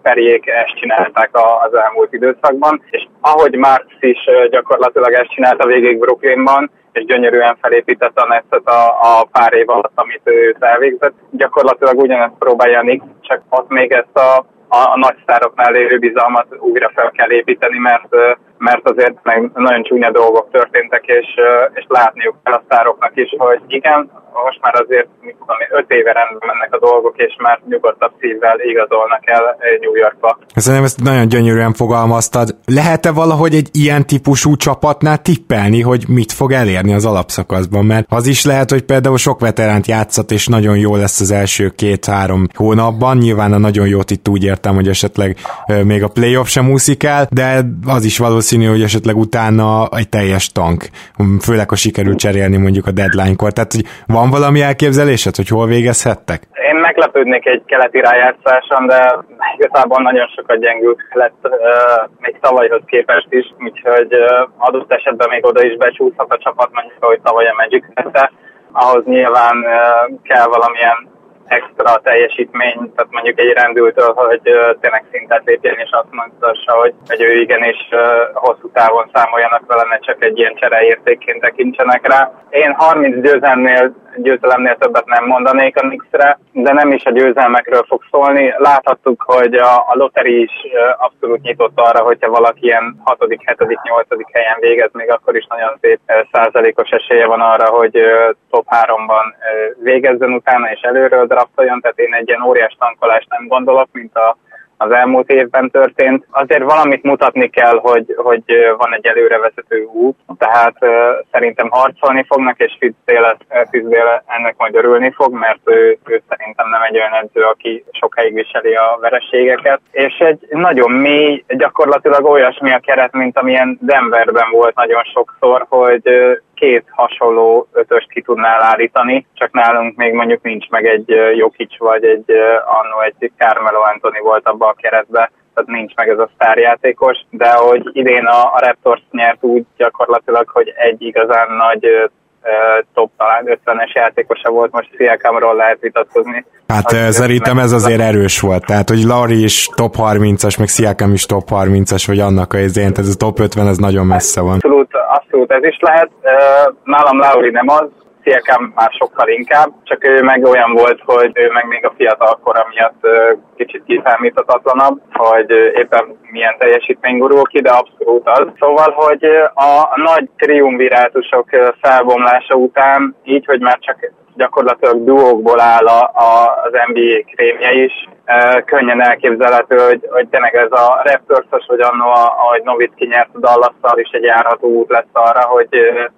Speaker 3: Periék ezt csinálták az elmúlt időszakban, és ahogy Marx is gyakorlatilag ezt csinálta végig Brooklynban, és gyönyörűen felépítette a Netszet a, a pár év alatt, amit ő elvégzett. Gyakorlatilag ugyanezt próbálja Nick, csak ott még ezt a, a, a nagy sztároknál lévő bizalmat újra fel kell építeni, mert mert azért meg nagyon csúnya dolgok történtek, és, és látniuk kell a sztároknak is, hogy igen, most már azért tudom, öt éve rendben mennek a dolgok, és már nyugodtabb szívvel igazolnak el New Yorkba.
Speaker 1: Szerintem ezt nagyon gyönyörűen fogalmaztad. Lehet-e valahogy egy ilyen típusú csapatnál tippelni, hogy mit fog elérni az alapszakaszban? Mert az is lehet, hogy például sok veteránt játszat, és nagyon jó lesz az első két-három hónapban. Nyilván a nagyon jót itt úgy értem, hogy esetleg még a playoff sem úszik el, de az is valószínű, hogy esetleg utána egy teljes tank. Főleg, ha sikerül cserélni mondjuk a deadline-kor. Tehát, hogy van valami elképzelésed, hogy hol végezhettek?
Speaker 3: Én meglepődnék egy keleti rájátszáson, de igazából nagyon sokat gyengült lett uh, még tavalyhoz képest is, úgyhogy uh, adott esetben még oda is becsúszhat a csapat, mondjuk, ahogy tavaly a Magic ahhoz nyilván uh, kell valamilyen extra teljesítmény, tehát mondjuk egy rendültől, hogy tényleg szintet lépjen, és azt mondta, hogy, hogy ő igenis hosszú távon számoljanak vele, ne csak egy ilyen csereértékként tekintsenek rá. Én 30 győzelmnél győzelemnél többet nem mondanék a Nix-re, de nem is a győzelmekről fog szólni. Láthattuk, hogy a, a loteri is abszolút nyitott arra, hogyha valaki ilyen 6., 7., 8. helyen végez, még akkor is nagyon szép százalékos esélye van arra, hogy top 3-ban végezzen utána és előről draftoljon, tehát én egy ilyen óriás tankolást nem gondolok, mint a az elmúlt évben történt. Azért valamit mutatni kell, hogy, hogy van egy előrevezető út, tehát szerintem harcolni fognak, és Fizdél ennek majd örülni fog, mert ő, ő szerintem nem egy olyan edző, aki sokáig viseli a vereségeket. És egy nagyon mély, gyakorlatilag olyasmi a keret, mint amilyen Denverben volt nagyon sokszor, hogy két hasonló ötöst ki tudnál állítani, csak nálunk még mondjuk nincs meg egy Jokic vagy egy annó egy Carmelo Anthony volt abban a keretben, tehát nincs meg ez a sztárjátékos, de hogy idén a, a Raptors nyert úgy gyakorlatilag, hogy egy igazán nagy top talán 50-es játékosa volt, most Sziakamról lehet vitatkozni.
Speaker 1: Hát az szerintem ez azért erős volt, tehát hogy Larry is top 30-as, meg Sziakam is top 30-as, vagy annak a izén, ez a top 50, ez nagyon messze van.
Speaker 3: Abszolút, abszolút ez is lehet. Nálam Lauri nem az, Sziakam már sokkal inkább, csak ő meg olyan volt, hogy ő meg még a fiatal kora miatt kicsit kiszámíthatatlanabb, hogy éppen milyen teljesítmény gurul ki, de abszolút az. Szóval, hogy a nagy triumvirátusok felbomlása után, így, hogy már csak gyakorlatilag duókból áll a, a, az NBA krémje is, könnyen elképzelhető, hogy, hogy tényleg ez a Raptors-os, vagy annó, ahogy Novitki nyert a dallas is egy járható út lesz arra, hogy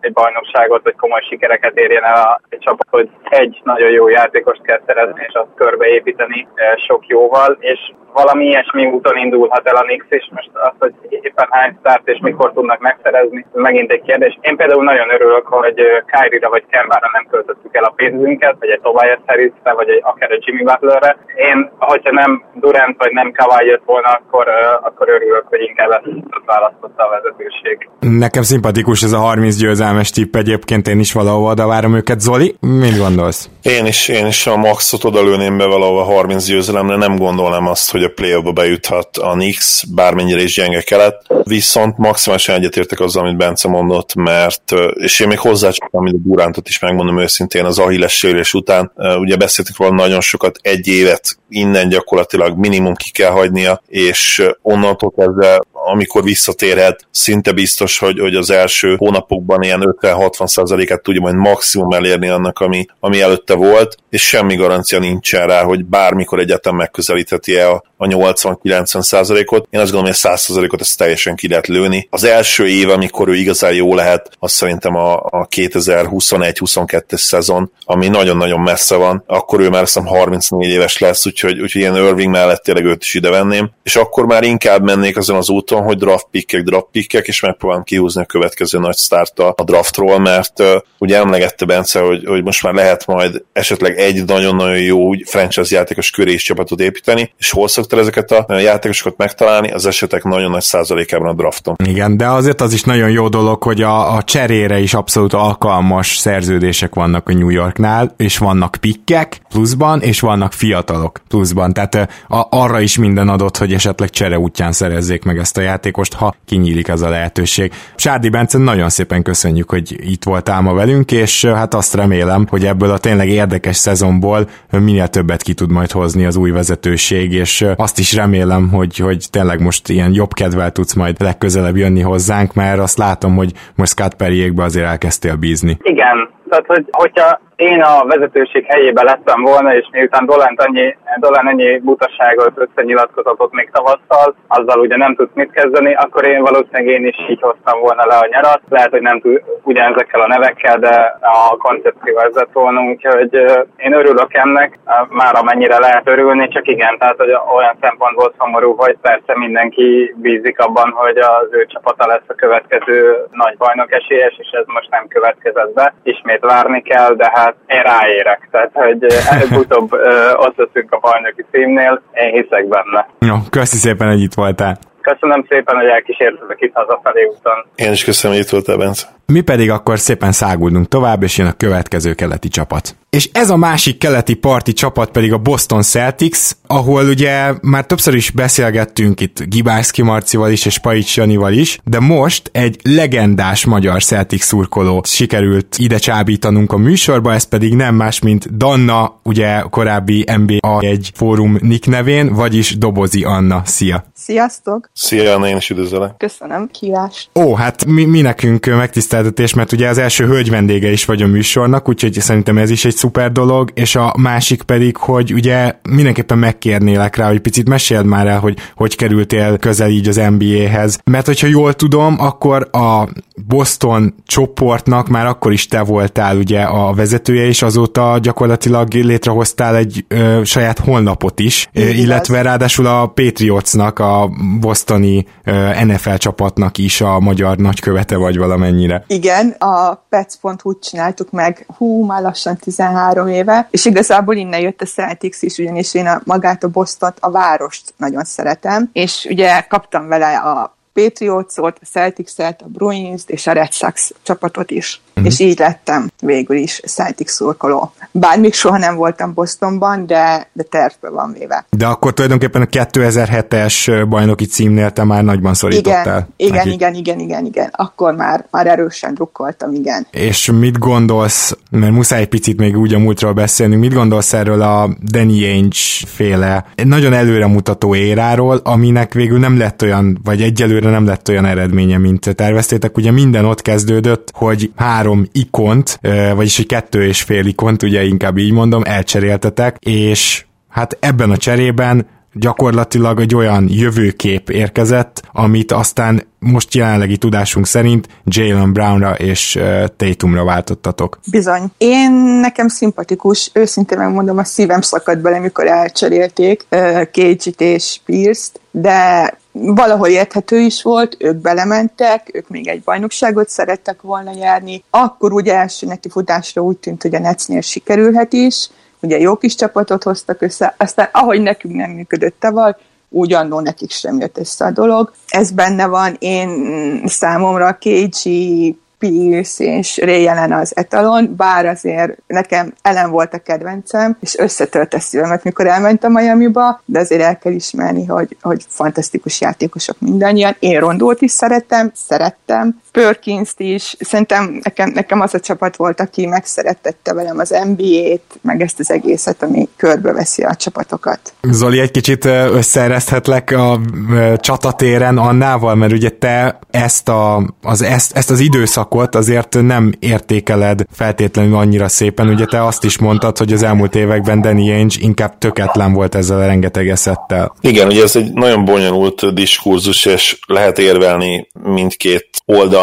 Speaker 3: egy bajnokságot, vagy komoly sikereket érjen el a, egy csapat, hogy egy nagyon jó játékost kell szerezni, és azt körbeépíteni sok jóval, és valami ilyesmi úton indulhat el a Nix, és most azt, hogy éppen hány start és mikor tudnak megszerezni, ez megint egy kérdés. Én például nagyon örülök, hogy Kyrie-ra vagy Kembára nem költöttük el a pénzünket, vagy egy Tobias harris vagy egy, akár egy Jimmy Butlerre. Én, hogyha nem Durant vagy nem Kawhi jött volna, akkor, akkor örülök, hogy inkább ezt választotta a vezetőség.
Speaker 1: Nekem szimpatikus ez a 30 győzelmes tipp egyébként, én is valahol oda várom őket. Zoli, mit gondolsz?
Speaker 2: Én is, én is a maxot odalőném be valahol 30 győzelemre, nem gondolnám azt, hogy a play bejuthat a Nix, bármennyire is gyenge kelet, viszont maximálisan egyetértek azzal, amit Bence mondott, mert, és én még hozzácsaptam, mint a Durántot is megmondom őszintén, az Ahilles sérülés után, ugye beszéltük róla nagyon sokat, egy évet innen gyakorlatilag minimum ki kell hagynia, és onnantól kezdve, amikor visszatérhet, szinte biztos, hogy, hogy az első hónapokban ilyen 50-60%-át tudja majd maximum elérni annak, ami, ami előtte volt, és semmi garancia nincsen rá, hogy bármikor egyetem megközelítheti-e a, a 80-90 százalékot. Én azt gondolom, hogy a 100 százalékot ezt teljesen ki lehet lőni. Az első év, amikor ő igazán jó lehet, az szerintem a, a 2021-22-es szezon, ami nagyon-nagyon messze van. Akkor ő már azt 34 éves lesz, úgyhogy, úgyhogy ilyen Irving mellett tényleg őt is ide venném. És akkor már inkább mennék azon az úton, hogy draft pickek, draft pickek, és megpróbálom kihúzni a következő nagy start a draftról, mert uh, ugye emlegette Bence, hogy, hogy most már lehet majd esetleg egy nagyon-nagyon jó franchise játékos köré is csapatot építeni, és hol szoktál ezeket a játékosokat megtalálni, az esetek nagyon nagy százalékában a drafton.
Speaker 1: Igen, de azért az is nagyon jó dolog, hogy a, a cserére is abszolút alkalmas szerződések vannak a New Yorknál, és vannak pikkek pluszban, és vannak fiatalok pluszban, tehát a, arra is minden adott, hogy esetleg csere útján szerezzék meg ezt a játékost, ha kinyílik ez a lehetőség. Sárdi Bence, nagyon szépen köszönjük, hogy itt voltál ma velünk, és hát azt remélem, hogy ebből a tényleg érdekes szezonból minél többet ki tud majd hozni az új vezetőség, és azt is remélem, hogy, hogy tényleg most ilyen jobb kedvel tudsz majd legközelebb jönni hozzánk, mert azt látom, hogy most Scott Perriékbe azért elkezdtél bízni.
Speaker 3: Igen, tehát hogy, hogyha én a vezetőség helyébe lettem volna, és miután Dolent annyi, Dolan ennyi butaságot összenyilatkozatot még tavasszal, azzal ugye nem tudsz mit kezdeni, akkor én valószínűleg én is így hoztam volna le a nyarat. Lehet, hogy nem tud ugyanezekkel a nevekkel, de a koncepció vezet volna, úgyhogy én örülök ennek, már amennyire lehet örülni, csak igen, tehát hogy olyan szempontból szomorú, hogy persze mindenki bízik abban, hogy az ő csapata lesz a következő nagy bajnok esélyes, és ez most nem következett be. Ismét várni kell, de hát én ráérek. Tehát, hogy előbb-utóbb ott leszünk a bajnoki címnél, én hiszek benne.
Speaker 1: Jó, köszi szépen, hogy itt voltál.
Speaker 3: Köszönöm szépen, hogy elkísértetek itt hazafelé úton.
Speaker 2: Én is köszönöm, hogy itt voltál, Bence.
Speaker 1: Mi pedig akkor szépen száguldunk tovább, és jön a következő keleti csapat. És ez a másik keleti parti csapat pedig a Boston Celtics, ahol ugye már többször is beszélgettünk itt Gibászki Marcival is, és Paics Janival is, de most egy legendás magyar Celtics szurkoló sikerült ide csábítanunk a műsorba, ez pedig nem más, mint Danna, ugye korábbi NBA egy fórum nick nevén, vagyis Dobozi Anna. Szia!
Speaker 4: Sziasztok!
Speaker 2: Szia, Anna, én is üdvözlök.
Speaker 4: Köszönöm, kívás.
Speaker 1: Ó, hát mi, mi nekünk megtiszteltetés, mert ugye az első hölgy vendége is vagy a műsornak, úgyhogy szerintem ez is egy szuper dolog, és a másik pedig, hogy ugye mindenképpen megkérnélek rá, hogy picit meséld már el, hogy hogy kerültél közel így az NBA-hez. Mert hogyha jól tudom, akkor a Boston csoportnak már akkor is te voltál ugye a vezetője, és azóta gyakorlatilag létrehoztál egy ö, saját honlapot is, ö, illetve ráadásul a Patriotsnak, a bostoni ö, NFL csapatnak is a magyar nagykövete vagy valamennyire.
Speaker 4: Igen, a pets.hu csináltuk meg, hú, már lassan 13 éve, és igazából innen jött a Celtics is, ugyanis én a, magát a Boston, a várost nagyon szeretem, és ugye kaptam vele a Patriots-ot, a Celtics-et, a bruins és a Red Sox csapatot is. Uh-huh. És így lettem végül is Celtics szurkoló. Bár még soha nem voltam Bostonban, de, de tervbe van véve.
Speaker 1: De akkor tulajdonképpen a 2007-es bajnoki címnél te már nagyban szorítottál.
Speaker 4: Igen, igen, igen, igen, igen, igen. Akkor már, már erősen drukkoltam, igen.
Speaker 1: És mit gondolsz, mert muszáj picit még úgy a múltról beszélni, mit gondolsz erről a Danny Ainge féle nagyon előremutató éráról, aminek végül nem lett olyan, vagy egyelőre nem lett olyan eredménye, mint terveztétek. Ugye minden ott kezdődött, hogy három ikont, vagyis egy kettő és fél ikont, ugye inkább így mondom, elcseréltetek, és hát ebben a cserében gyakorlatilag egy olyan jövőkép érkezett, amit aztán most jelenlegi tudásunk szerint Jalen Brownra és Tatumra váltottatok.
Speaker 4: Bizony. Én nekem szimpatikus, őszintén megmondom, a szívem szakadt bele, mikor elcserélték Cage-it és Pierce-t, de valahol érthető is volt, ők belementek, ők még egy bajnokságot szerettek volna járni, akkor ugye első neki futásra úgy tűnt, hogy a Netsnél sikerülhet is, ugye jó kis csapatot hoztak össze, aztán ahogy nekünk nem működött tavaly, úgy annó nekik sem jött össze a dolog. Ez benne van, én számomra a KG Pierce és Ray Allen az etalon, bár azért nekem Ellen volt a kedvencem, és összetört a szívemet, mikor elmentem Miami-ba, de azért el kell ismerni, hogy, hogy fantasztikus játékosok mindannyian. Én Rondót is szerettem, szerettem, perkins is, szerintem nekem, nekem az a csapat volt, aki megszerettette velem az NBA-t, meg ezt az egészet, ami körbeveszi a csapatokat.
Speaker 1: Zoli, egy kicsit összeereszthetlek a csatatéren Annával, mert ugye te ezt, a, az, ezt, ezt az időszak alakot azért nem értékeled feltétlenül annyira szépen. Ugye te azt is mondtad, hogy az elmúlt években Danny Ainge inkább töketlen volt ezzel a rengeteg eszettel.
Speaker 2: Igen, ugye ez egy nagyon bonyolult diskurzus, és lehet érvelni mindkét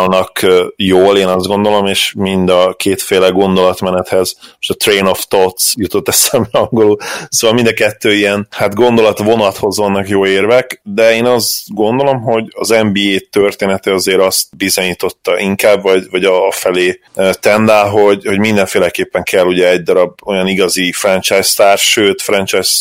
Speaker 2: oldalnak jól, én azt gondolom, és mind a kétféle gondolatmenethez, most a train of thoughts jutott eszembe angolul, szóval mind a kettő ilyen, hát gondolat vonathoz vannak jó érvek, de én azt gondolom, hogy az NBA története azért azt bizonyította inkább, vagy, vagy a felé tendál, hogy, hogy mindenféleképpen kell ugye egy darab olyan igazi franchise sztár, sőt franchise,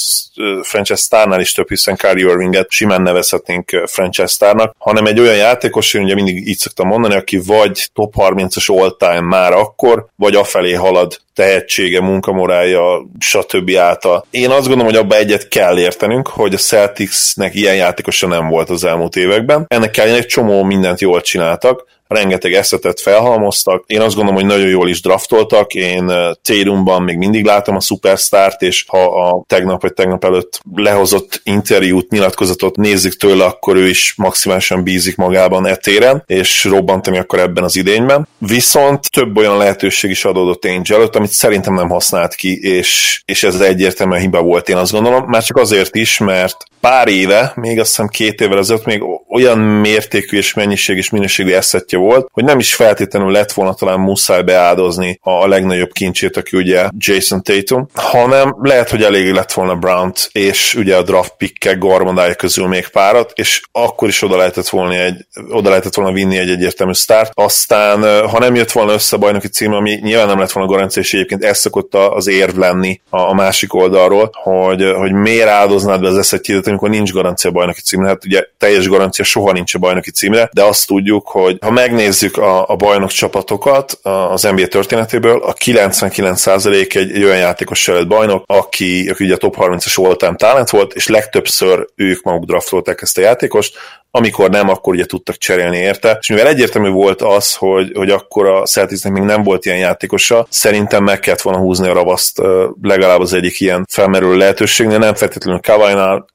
Speaker 2: franchise sztárnál is több, hiszen Kyrie Irvinget simán nevezhetnénk franchise sztárnak, hanem egy olyan játékos, én ugye mindig így szoktam mondani, aki vagy top 30-as all-time már akkor, vagy afelé halad tehetsége, munkamorálja, stb. által. Én azt gondolom, hogy abba egyet kell értenünk, hogy a Celticsnek ilyen játékosa nem volt az elmúlt években. Ennek ellenére egy csomó mindent jól csináltak, rengeteg eszetet felhalmoztak. Én azt gondolom, hogy nagyon jól is draftoltak. Én Térumban még mindig látom a szupersztárt, és ha a tegnap vagy tegnap előtt lehozott interjút, nyilatkozatot nézzük tőle, akkor ő is maximálisan bízik magában etéren, és robbantani akkor ebben az idényben. Viszont több olyan lehetőség is adódott Angel előtt, amit szerintem nem használt ki, és, és ez egyértelműen hiba volt, én azt gondolom. Már csak azért is, mert pár éve, még azt hiszem két évvel ezelőtt még olyan mértékű és mennyiség és minőségű eszetje volt, hogy nem is feltétlenül lett volna talán muszáj beáldozni a legnagyobb kincsét, aki ugye Jason Tatum, hanem lehet, hogy elég lett volna brown és ugye a draft pickek garmandája közül még párat, és akkor is oda lehetett volna, egy, oda lehetett volna vinni egy egyértelmű start. Aztán, ha nem jött volna össze a bajnoki cím, ami nyilván nem lett volna garancia, és egyébként ez szokott az érv lenni a, másik oldalról, hogy, hogy miért áldoznád be az eszetjédet, amikor nincs garancia a bajnoki címre. Hát ugye teljes garancia soha nincs a bajnoki címre, de azt tudjuk, hogy ha megnézzük a, a bajnok csapatokat az NBA történetéből, a 99% egy, egy olyan játékos lett bajnok, aki, aki ugye a top 30-as all-time talent volt, és legtöbbször ők maguk draftolták ezt a játékost, amikor nem, akkor ugye tudtak cserélni érte, és mivel egyértelmű volt az, hogy, hogy akkor a Celticsnek még nem volt ilyen játékosa, szerintem meg kellett volna húzni a ravaszt legalább az egyik ilyen felmerülő lehetőségnél, nem feltétlenül Kawai-nál,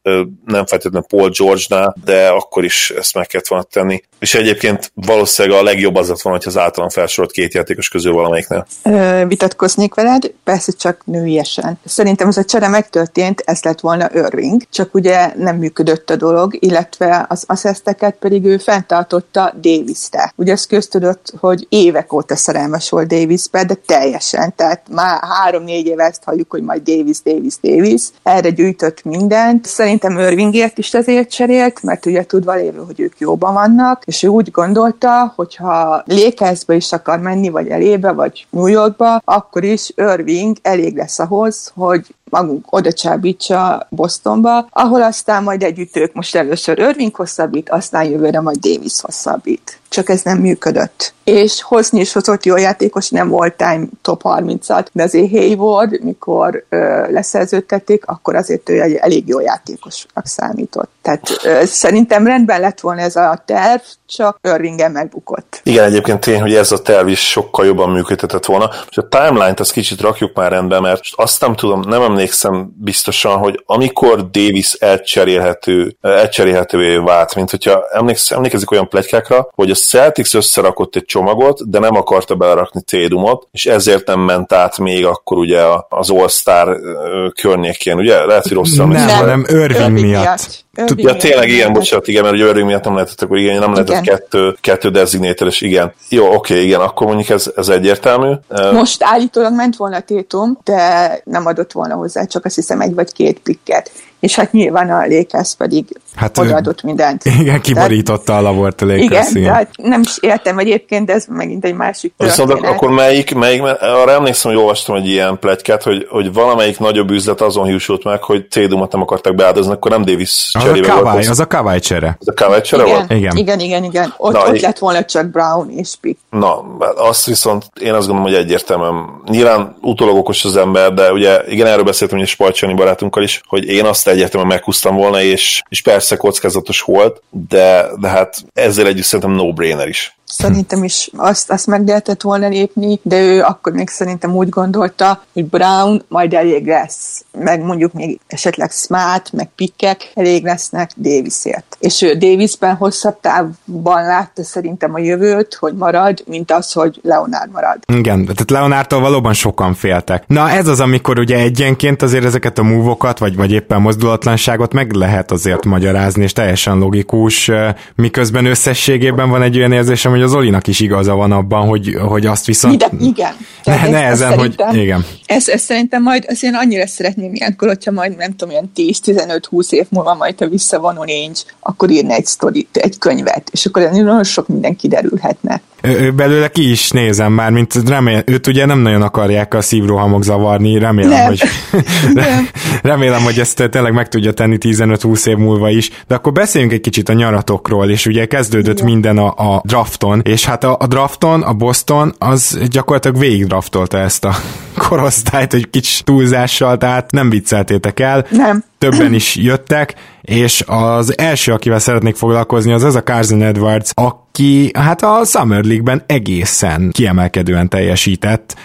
Speaker 2: nem feltétlenül Paul George-nál, de akkor is ezt meg kellett volna tenni. És egyébként valószínűleg a legjobb az lett volna, hogy az általán felsorolt két játékos közül valamelyiknél.
Speaker 4: Ö, vitatkoznék veled, persze csak nőiesen. Szerintem ez a csere megtörtént, ez lett volna Irving, csak ugye nem működött a dolog, illetve az, az assessteket pedig ő fenntartotta Davis-te. Ugye ez köztudott, hogy évek óta szerelmes volt Davisbe, de teljesen, tehát már három-négy éve ezt halljuk, hogy majd Davis, Davis, Davis. Erre gyűjtött mindent. Szerintem Irvingért is ezért cserélt, mert ugye tudva lévő, hogy ők jóban vannak, és ő úgy gondolta, hogy ha Lakersbe is akar menni, vagy elébe, vagy New Yorkba, akkor is Irving elég lesz ahhoz, hogy magunk oda csábítsa Bostonba, ahol aztán majd együtt ők most először Irving hosszabbít, aztán jövőre majd Davis hosszabbít csak ez nem működött. És hozni is hozott jó játékos, nem volt time top 30-at, de azért Hayward, mikor ö, leszerződtették, akkor azért ő egy elég jó játékosnak számított. Tehát ö, szerintem rendben lett volna ez a terv, csak Irvingen megbukott.
Speaker 2: Igen, egyébként tény, hogy ez a terv is sokkal jobban működhetett volna. És a timeline-t azt kicsit rakjuk már rendbe, mert azt nem tudom, nem emlékszem biztosan, hogy amikor Davis elcserélhető, elcserélhetővé vált, mint hogyha emléksz, emlékezik olyan pletykákra, hogy a Celtics összerakott egy csomagot, de nem akarta belerakni Tédumot, és ezért nem ment át még akkor ugye az All-Star környékén, ugye? Lehet, hogy rosszul
Speaker 1: Nem, nem, Irving miatt. miatt.
Speaker 2: Irving ja, tényleg igen, bocsánat, igen, mert Irving miatt nem lehetett, akkor igen, nem lehetett igen. kettő, kettő designator, és igen. Jó, oké, igen, akkor mondjuk ez, ez egyértelmű.
Speaker 4: Most állítólag ment volna Tétum, de nem adott volna hozzá, csak azt hiszem egy vagy két pikket és hát nyilván a Lakers pedig hát, odaadott mindent.
Speaker 1: Igen, kiborította tehát, a labort a Lakers.
Speaker 4: Igen, igen, tehát nem is értem egyébként, de ez megint egy másik
Speaker 2: történet. Viszont akkor melyik, melyik, arra emlékszem, hogy olvastam egy ilyen plegykát, hogy, hogy valamelyik nagyobb üzlet azon hiúsult meg, hogy Cédumot nem akartak beáldozni, akkor nem Davis
Speaker 1: az cserébe a volt. Az a Kawai csere.
Speaker 2: Az a Kawai csere
Speaker 4: igen,
Speaker 2: volt?
Speaker 4: Igen, igen, igen. igen. Ott, Na, ott lett volna csak Brown és Pick.
Speaker 2: Na, azt viszont én azt gondolom, hogy egyértelműen. Nyilván utólag okos az ember, de ugye igen, erről beszéltem, hogy Spajcsani barátunkkal is, hogy én azt egyértelműen meghúztam volna, és, és persze kockázatos volt, de, de hát ezzel együtt szerintem no-brainer is.
Speaker 4: Szerintem is azt, azt meg lehetett volna lépni, de ő akkor még szerintem úgy gondolta, hogy Brown majd elég lesz, meg mondjuk még esetleg Smart, meg Pickek elég lesznek Davisért. És ő Davisben hosszabb távban látta szerintem a jövőt, hogy marad, mint az, hogy Leonard marad.
Speaker 1: Igen, tehát Leonártól valóban sokan féltek. Na ez az, amikor ugye egyenként azért ezeket a múvokat, vagy, vagy éppen mozdulatlanságot meg lehet azért magyarázni, és teljesen logikus, miközben összességében van egy olyan érzésem, hogy az Olinak is igaza van abban, hogy, hogy azt viszont...
Speaker 4: De, igen.
Speaker 1: Ne, nehezen, hogy igen.
Speaker 4: Ezt, ezt szerintem majd, azt én annyira szeretném ilyenkor, hogyha majd nem tudom, ilyen 10-15-20 év múlva majd, ha visszavonul nincs, akkor írni egy sztorit, egy könyvet, és akkor nagyon sok minden kiderülhetne
Speaker 1: belőle ki is nézem már, mint remél, őt ugye nem nagyon akarják a szívrohamok zavarni, remélem, nem. hogy remélem, hogy ezt tényleg meg tudja tenni 15-20 év múlva is, de akkor beszéljünk egy kicsit a nyaratokról, és ugye kezdődött Igen. minden a, a drafton, és hát a, a drafton, a Boston, az gyakorlatilag végig draftolta ezt a korosztályt, egy kicsit túlzással, tehát nem vicceltétek el.
Speaker 4: Nem.
Speaker 1: Többen is jöttek, és az első, akivel szeretnék foglalkozni, az az a Carson Edwards, aki hát a Summer League-ben egészen kiemelkedően teljesített.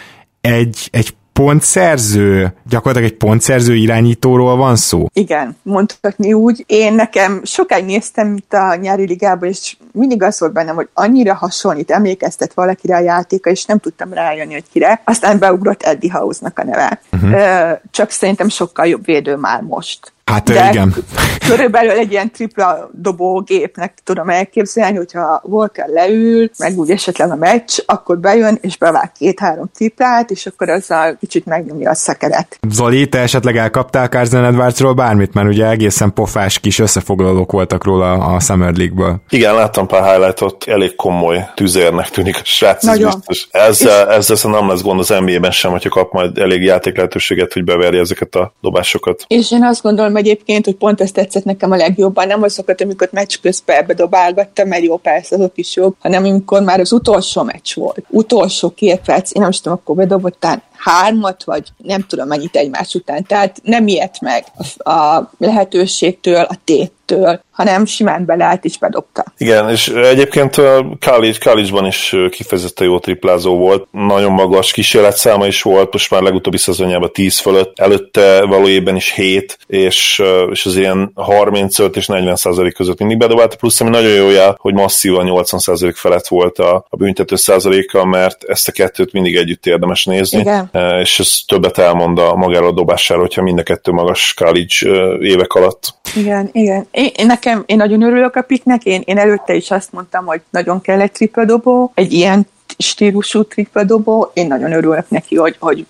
Speaker 1: Egy, egy pontszerző, gyakorlatilag egy pontszerző irányítóról van szó?
Speaker 4: Igen, mondhatni úgy. Én nekem sokáig néztem itt a nyári ligában, és mindig az volt bennem, hogy annyira hasonlít, emlékeztet valakire a játéka, és nem tudtam rájönni, hogy kire. Aztán beugrott Eddie House-nak a neve. Uh-huh. Csak szerintem sokkal jobb védő már most.
Speaker 1: Hát De igen.
Speaker 4: Körülbelül egy ilyen tripla dobó gépnek tudom elképzelni, hogyha Walker leül, meg úgy esetleg a meccs, akkor bejön és bevág két-három triplát, és akkor azzal kicsit megnyomja a szekeret.
Speaker 1: Zoli, te esetleg elkaptál Carson Edwardsról bármit, mert ugye egészen pofás kis összefoglalók voltak róla a Summer League-ből.
Speaker 2: Igen, láttam pár highlightot, elég komoly tüzérnek tűnik a srác, Nagyon. biztos. Ezzel, és... ezzel nem lesz gond az NBA-ben sem, hogyha kap majd elég játék lehetőséget, hogy beverje ezeket a dobásokat.
Speaker 4: És én azt gondolom, mondom egyébként, hogy pont ez tetszett nekem a legjobban, nem azokat, amikor meccs közben ebbe dobálgattam, mert jó, persze, azok is jobb, hanem amikor már az utolsó meccs volt. Utolsó két perc, én nem is tudom, akkor bedobottál hármat, vagy nem tudom mennyit egymás után. Tehát nem ilyet meg a lehetőségtől, a téttől, hanem simán beleállt és bedobta.
Speaker 2: Igen, és egyébként college, college-ban is kifejezetten jó triplázó volt, nagyon magas kísérletszáma is volt, most már legutóbbi szezonjában 10 fölött, előtte valójában is 7, és, és az ilyen 35 és 40 százalék között mindig bedobálta, plusz ami nagyon jó jel, hogy masszívan 80 százalék felett volt a, a büntető százaléka, mert ezt a kettőt mindig együtt érdemes nézni.
Speaker 4: Igen.
Speaker 2: És ez többet elmond a magáról a dobásáról, hogyha mind a kettő magas college évek alatt.
Speaker 4: Igen, igen. Én, nekem, én nagyon örülök a piknek, én, én előtte is azt mondtam, hogy nagyon kell egy tripla dobó, egy ilyen stílusú tripladobó, én nagyon örülök neki, hogy, hogy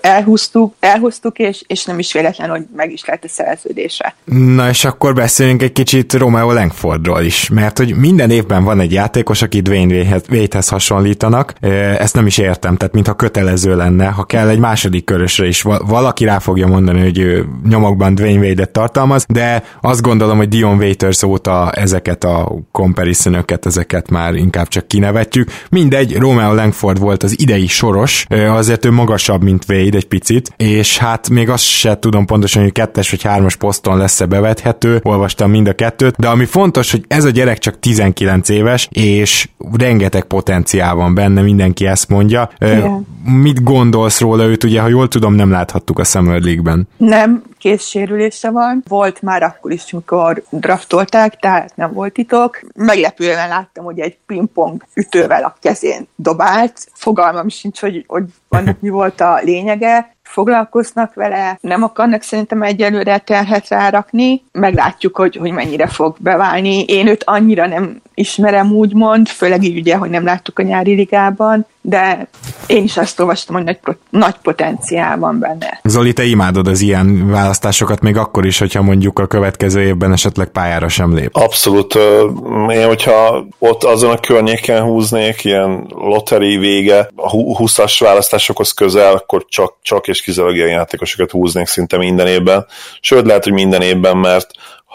Speaker 4: elhúztuk, elhúztuk és, és nem is véletlen, hogy meg is lett a szerződése.
Speaker 1: Na és akkor beszéljünk egy kicsit Romeo Langfordról is, mert hogy minden évben van egy játékos, aki Dwayne Wade-hez hasonlítanak, ezt nem is értem, tehát mintha kötelező lenne, ha kell egy második körösre is, valaki rá fogja mondani, hogy nyomokban Dwayne Wade-et tartalmaz, de azt gondolom, hogy Dion Waiters óta ezeket a comparisonöket, ezeket már inkább csak kinevetjük. Mindegy, Romeo Langford volt az idei soros, azért ő magasabb, mint Wade egy picit, és hát még azt se tudom pontosan, hogy kettes vagy hármas poszton lesz-e bevethető, olvastam mind a kettőt, de ami fontos, hogy ez a gyerek csak 19 éves, és rengeteg potenciál van benne, mindenki ezt mondja. Igen. Mit gondolsz róla őt, ugye, ha jól tudom, nem láthattuk a Summer League-ben.
Speaker 4: Nem, készsérülése van. Volt már akkor is, amikor draftolták, tehát nem volt titok. Meglepően láttam, hogy egy pingpong ütővel a kezén dobált. Fogalmam sincs, hogy, hogy annak mi volt a lényege foglalkoznak vele, nem akarnak szerintem egyelőre terhet rárakni, meglátjuk, hogy, hogy mennyire fog beválni. Én őt annyira nem ismerem úgymond, főleg így ugye, hogy nem láttuk a nyári ligában, de én is azt olvastam, hogy nagy, nagy potenciál van benne.
Speaker 1: Zoli, te imádod az ilyen választásokat, még akkor is, hogyha mondjuk a következő évben esetleg pályára sem lép.
Speaker 2: Abszolút. Én, hogyha ott azon a környéken húznék, ilyen lottery vége, a 20-as választásokhoz közel, akkor csak, csak és kizárólag ilyen játékosokat húznék szinte minden évben. Sőt, lehet, hogy minden évben, mert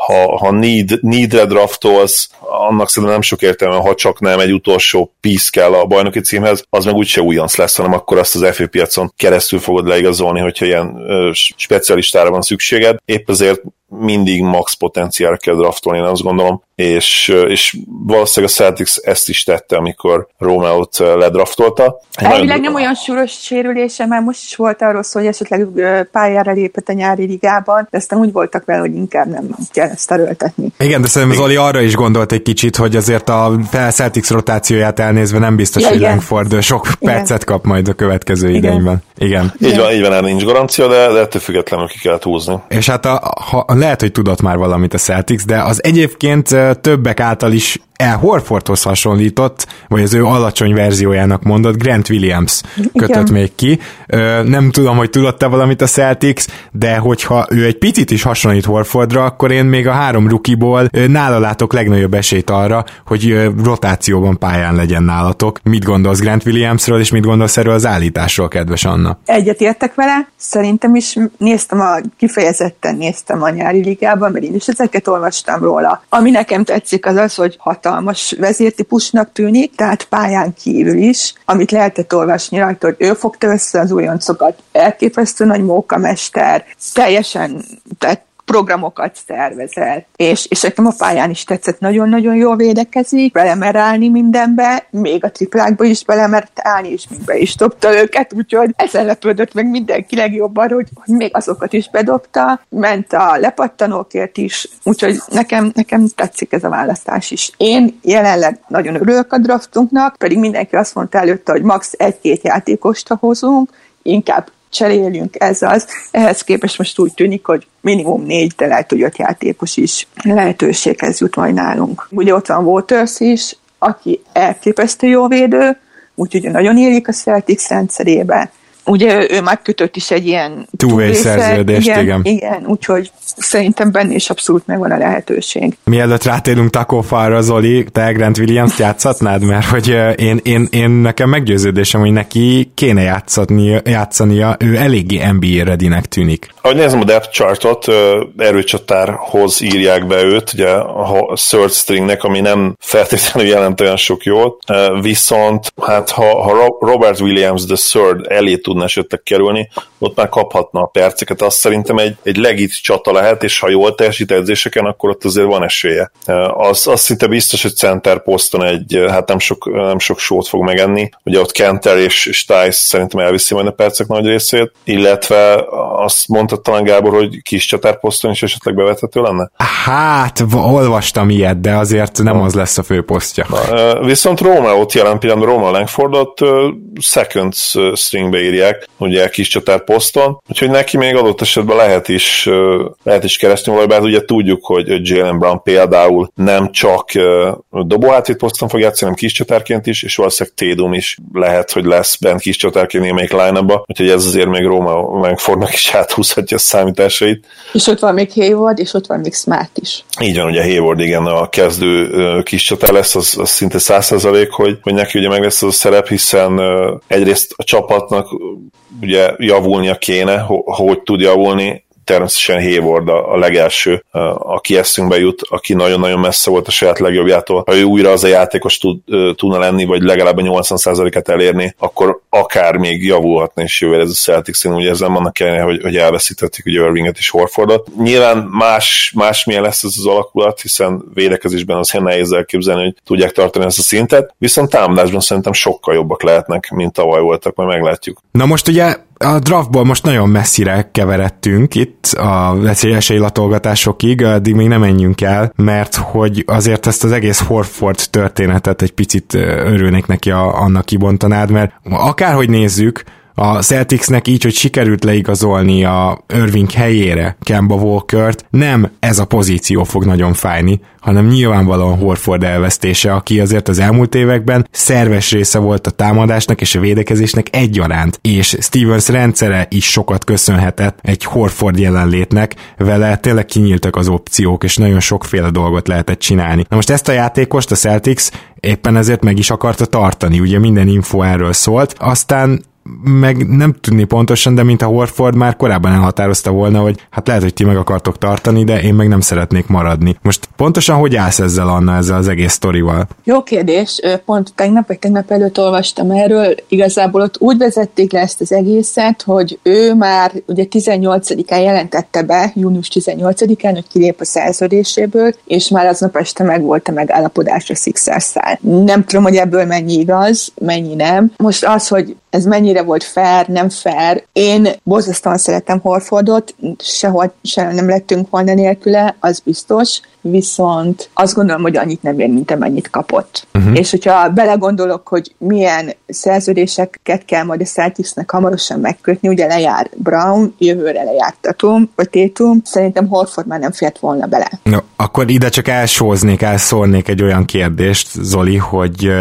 Speaker 2: ha, ha need, needre draftolsz, annak szerintem nem sok értelme, ha csak nem egy utolsó piece kell a bajnoki címhez, az meg úgyse újonc lesz, hanem akkor azt az FA piacon keresztül fogod leigazolni, hogyha ilyen ö, specialistára van szükséged. Épp ezért mindig max potenciál kell draftolni, én azt gondolom, és, és valószínűleg a Celtics ezt is tette, amikor Romeo-t ledraftolta.
Speaker 4: Elvileg nem olyan súlyos sérülése, mert most is volt arról szó, hogy esetleg pályára lépett a nyári ligában, de aztán úgy voltak vele, hogy inkább nem kell ezt erőltetni.
Speaker 1: Igen, de szerintem Zoli arra is gondolt egy kicsit, hogy azért a Celtics rotációját elnézve nem biztos, ja, hogy igen. Langford sok igen. percet kap majd a következő igen. idényben. Igen.
Speaker 2: Így van, így van, erre nincs garancia, de, de ettől függetlenül ki kell húzni.
Speaker 1: És hát a, ha, lehet, hogy tudott már valamit a Celtics, de az egyébként többek által is E. Horfordhoz hasonlított, vagy az ő alacsony verziójának mondott, Grant Williams kötött Igen. még ki. Nem tudom, hogy tudott-e valamit a Celtics, de hogyha ő egy picit is hasonlít Horfordra, akkor én még a három rukiból nála látok legnagyobb esélyt arra, hogy rotációban pályán legyen nálatok. Mit gondolsz Grant Williamsről, és mit gondolsz erről az állításról, kedves Anna?
Speaker 4: Egyet értek vele, szerintem is néztem a, kifejezetten néztem a nyári ligában, mert én is ezeket olvastam róla. Ami nekem tetszik az az, hogy hat hatalmas vezértípusnak tűnik, tehát pályán kívül is, amit lehetett olvasni rajta, hogy ő fogta össze az újoncokat, elképesztő nagy mókamester, teljesen, tehát programokat szervezel. És, és nekem a pályán is tetszett, nagyon-nagyon jól védekezik, belemer állni mindenbe, még a triplákba is belemert állni, és még be is dobta őket, úgyhogy ezen lepődött meg mindenki legjobban, hogy, hogy még azokat is bedobta, ment a lepattanókért is, úgyhogy nekem, nekem tetszik ez a választás is. Én jelenleg nagyon örülök a draftunknak, pedig mindenki azt mondta előtte, hogy max. egy-két játékost hozunk, inkább cseréljünk, ez az. Ehhez képest most úgy tűnik, hogy minimum négy, de lehet, hogy öt játékos is lehetőséghez jut majd nálunk. Ugye ott van Waters is, aki elképesztő jó védő, úgyhogy nagyon élik a Celtics rendszerébe ugye ő már kötött is egy ilyen
Speaker 1: two szerződést, igen, igen.
Speaker 4: Igen, úgyhogy szerintem benne is abszolút megvan a lehetőség.
Speaker 1: Mielőtt rátérünk Takófára, Zoli, te Grant Williams játszhatnád? Mert hogy én, én, én nekem meggyőződésem, hogy neki kéne játszania, játszania ő eléggé NBA redinek tűnik.
Speaker 2: Ahogy nézem a depth chartot, erőcsatárhoz írják be őt, ugye a third stringnek, ami nem feltétlenül jelent olyan sok jót, viszont hát ha, ha Robert Williams the third elé tud tudna esetleg kerülni, ott már kaphatna a perceket. Azt szerintem egy, egy legit csata lehet, és ha jól teljesít edzéseken, akkor ott azért van esélye. Az, az szinte biztos, hogy center poszton egy, hát nem sok, nem sok sót fog megenni. Ugye ott Kenter és Stice szerintem elviszi majd a percek nagy részét, illetve azt mondta talán Gábor, hogy kis csatárposzton is esetleg bevethető lenne?
Speaker 1: Hát, olvastam ilyet, de azért nem az lesz a főposztja.
Speaker 2: Na, viszont Roma ott jelen pillanatban Roma Langfordot second stringbe írja hívják, ugye kis csatár poszton, úgyhogy neki még adott esetben lehet is, lehet is keresni valahogy, bár ugye tudjuk, hogy Jalen Brown például nem csak dobóhátvéd poszton fog játszani, hanem kis csatárként is, és valószínűleg Tédum is lehet, hogy lesz bent kis csatárként némelyik line úgyhogy ez azért még Roma Langfordnak is áthúzhatja a számításait.
Speaker 4: És ott van még Hayward, és ott van még Smart is.
Speaker 2: Így van, ugye Hayward igen a kezdő kis csatár lesz, az, az szinte százszerzalék, hogy, hogy neki ugye meg lesz az a szerep, hiszen egyrészt a csapatnak ugye javulnia kéne, hogy tud javulni, természetesen Hayward a, a legelső, aki eszünkbe jut, aki nagyon-nagyon messze volt a saját legjobbjától. Ha ő újra az a játékos tud, tudna lenni, vagy legalább a 80%-et elérni, akkor akár még javulhatna is jövő ez a Celtics, én úgy érzem annak kellene, hogy, hogy elveszítették ugye Irvinget és Horfordot. Nyilván más, más milyen lesz ez az alakulat, hiszen védekezésben azért nehéz elképzelni, hogy tudják tartani ezt a szintet, viszont támadásban szerintem sokkal jobbak lehetnek, mint tavaly voltak, majd meglátjuk.
Speaker 1: Na most ugye a draftból most nagyon messzire keveredtünk itt a esélylatolgatásokig, addig még nem menjünk el, mert hogy azért ezt az egész Horford történetet egy picit örülnék neki a, annak kibontanád, mert akárhogy nézzük, a Celticsnek így, hogy sikerült leigazolni a Irving helyére Kemba Walkert, nem ez a pozíció fog nagyon fájni, hanem nyilvánvalóan Horford elvesztése, aki azért az elmúlt években szerves része volt a támadásnak és a védekezésnek egyaránt, és Stevens rendszere is sokat köszönhetett egy Horford jelenlétnek, vele tényleg kinyíltak az opciók, és nagyon sokféle dolgot lehetett csinálni. Na most ezt a játékost a Celtics éppen ezért meg is akarta tartani, ugye minden info erről szólt, aztán meg nem tudni pontosan, de mint a Horford már korábban elhatározta volna, hogy hát lehet, hogy ti meg akartok tartani, de én meg nem szeretnék maradni. Most pontosan hogy állsz ezzel, Anna, ezzel az egész sztorival?
Speaker 4: Jó kérdés, pont tegnap vagy tegnap előtt olvastam erről, igazából ott úgy vezették le ezt az egészet, hogy ő már ugye 18-án jelentette be, június 18-án, hogy kilép a szerződéséből, és már aznap este meg volt a megállapodás a sixers Nem tudom, hogy ebből mennyi igaz, mennyi nem. Most az, hogy ez mennyire volt fair, nem fair. Én borzasztóan szeretem Horfordot, sehol se nem lettünk volna nélküle, az biztos, viszont azt gondolom, hogy annyit nem ér, mint amennyit kapott. Uh-huh. És hogyha belegondolok, hogy milyen szerződéseket kell majd a Celticsnek hamarosan megkötni, ugye lejár Brown, jövőre lejár Tatum, vagy Tétum, szerintem Horford már nem fért volna bele.
Speaker 1: No, akkor ide csak elsóznék, elszórnék egy olyan kérdést, Zoli, hogy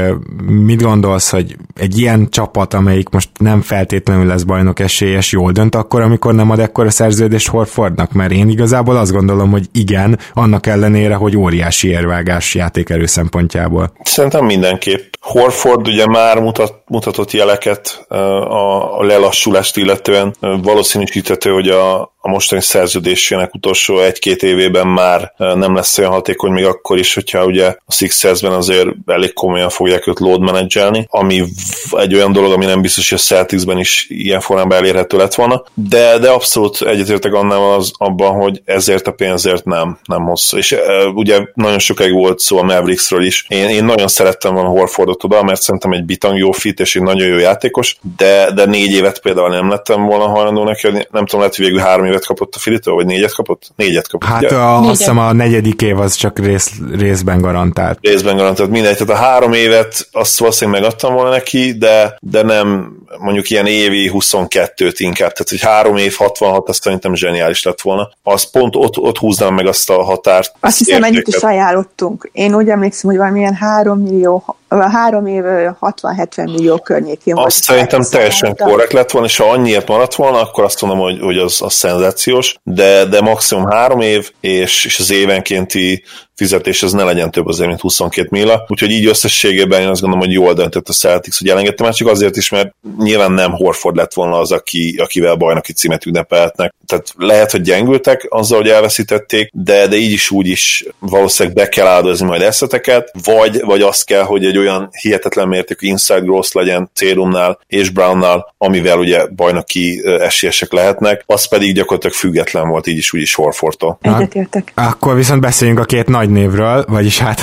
Speaker 1: mit gondolsz, hogy egy ilyen csapat, amelyik most nem feltétlenül lesz bajnok esélyes, jól dönt akkor, amikor nem ad ekkor a szerződést Horfordnak? Mert én igazából azt gondolom, hogy igen, annak ellenére, hogy óriási érvágás játékerő szempontjából.
Speaker 2: Szerintem mindenképp. Horford ugye már mutat, mutatott jeleket a, a lelassulást illetően. Valószínűsítető, hogy a, a mostani szerződésének utolsó egy-két évében már nem lesz olyan hatékony, még akkor is, hogyha ugye a Sixersben azért elég komolyan fogják őt load menedzselni, ami egy olyan dolog, ami nem biztos, hogy a Celticsben is ilyen formában elérhető lett volna, de, de abszolút egyetértek annál az abban, hogy ezért a pénzért nem, nem hosszú. És uh, ugye nagyon sokáig volt szó a Mavericksről is. Én, én nagyon szerettem volna Horfordot oda, mert szerintem egy bitang jó fit és egy nagyon jó játékos, de, de négy évet például nem lettem volna hajlandó neki, nem tudom, lehet, hogy végül három évet kapott a Filitől, vagy négyet kapott? Négyet kapott.
Speaker 1: Hát a, azt hiszem a negyedik év az csak rész, részben garantált.
Speaker 2: Részben garantált, mindegy. Tehát a három évet azt valószínűleg megadtam volna neki, de, de nem mondjuk ilyen évi 22-t inkább, tehát hogy három év 66, azt szerintem zseniális lett volna. Az pont ott, ott húznám meg azt a határt.
Speaker 4: Azt hiszem, ennyit is ajánlottunk. Én úgy emlékszem, hogy valamilyen 3 millió, három év 60-70 millió környékén
Speaker 2: Azt szerintem teljesen korrekt lett volna, és ha annyiért maradt volna, akkor azt mondom, hogy, hogy az, az szenzációs, de, de maximum három év, és, és az évenkénti fizetés az ne legyen több azért, mint 22 milla. Úgyhogy így összességében én azt gondolom, hogy jól döntött a Celtics, hogy elengedte már csak azért is, mert nyilván nem Horford lett volna az, aki, akivel bajnoki címet ünnepelhetnek. Tehát lehet, hogy gyengültek azzal, hogy elveszítették, de, de így is úgy is valószínűleg be kell áldozni majd eszeteket, vagy, vagy azt kell, hogy egy olyan hihetetlen mértékű inside growth legyen Térumnál és Brownnál, amivel ugye bajnoki esélyesek lehetnek, az pedig gyakorlatilag független volt így is úgy is Horfordtól.
Speaker 4: Egyetértek.
Speaker 1: Akkor viszont beszéljünk a két nagy névről, vagyis hát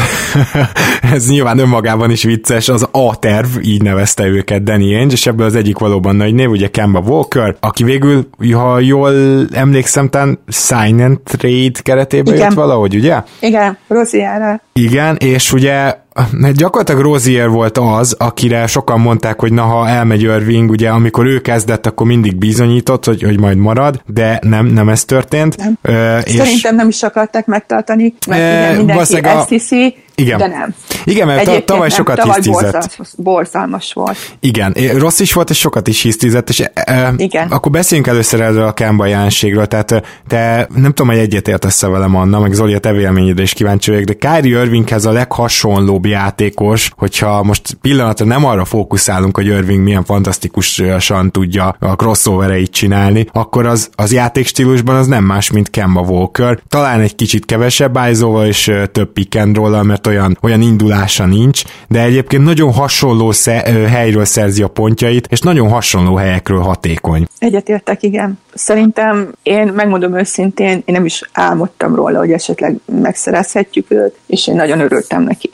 Speaker 1: ez nyilván önmagában is vicces, az A-terv, így nevezte őket Danny Ainge, és ebből az egyik valóban nagy név, ugye Kemba Walker, aki végül, ha jól emlékszem, talán sign and trade keretében jött valahogy, ugye?
Speaker 4: Igen, Roziára.
Speaker 1: Igen, és ugye gyakorlatilag Rozier volt az, akire sokan mondták, hogy na, ha elmegy Irving, ugye amikor ő kezdett, akkor mindig bizonyított, hogy, hogy majd marad, de nem, nem ez történt. Nem.
Speaker 4: Ö, és Szerintem nem is akarták megtartani, mert e, mindenki ezt hiszi, igen. De nem.
Speaker 1: Igen, mert Egyébként tavaly nem, sokat tavaly hisztizett.
Speaker 4: Borzalmas, borzalmas volt.
Speaker 1: Igen, rossz is volt, és sokat is hisztizett, és e, Igen. akkor beszéljünk először erről a Kemba jelenségről, tehát te nem tudom, hogy egyetértesz velem Anna, meg Zoli a te véleményedre is kíváncsi vagyok, de Kyrie Irvinghez a leghasonlóbb játékos, hogyha most pillanatra nem arra fókuszálunk, hogy Irving milyen fantasztikusan tudja a crossovereit csinálni, akkor az, az játékstílusban az nem más, mint Kemba Walker. Talán egy kicsit kevesebb ájzóval és több pick and mert olyan, olyan indulása nincs, de egyébként nagyon hasonló sze, helyről szerzi a pontjait, és nagyon hasonló helyekről hatékony.
Speaker 4: Egyetértek, igen. Szerintem én megmondom őszintén, én nem is álmodtam róla, hogy esetleg megszerezhetjük őt, és én nagyon örültem neki.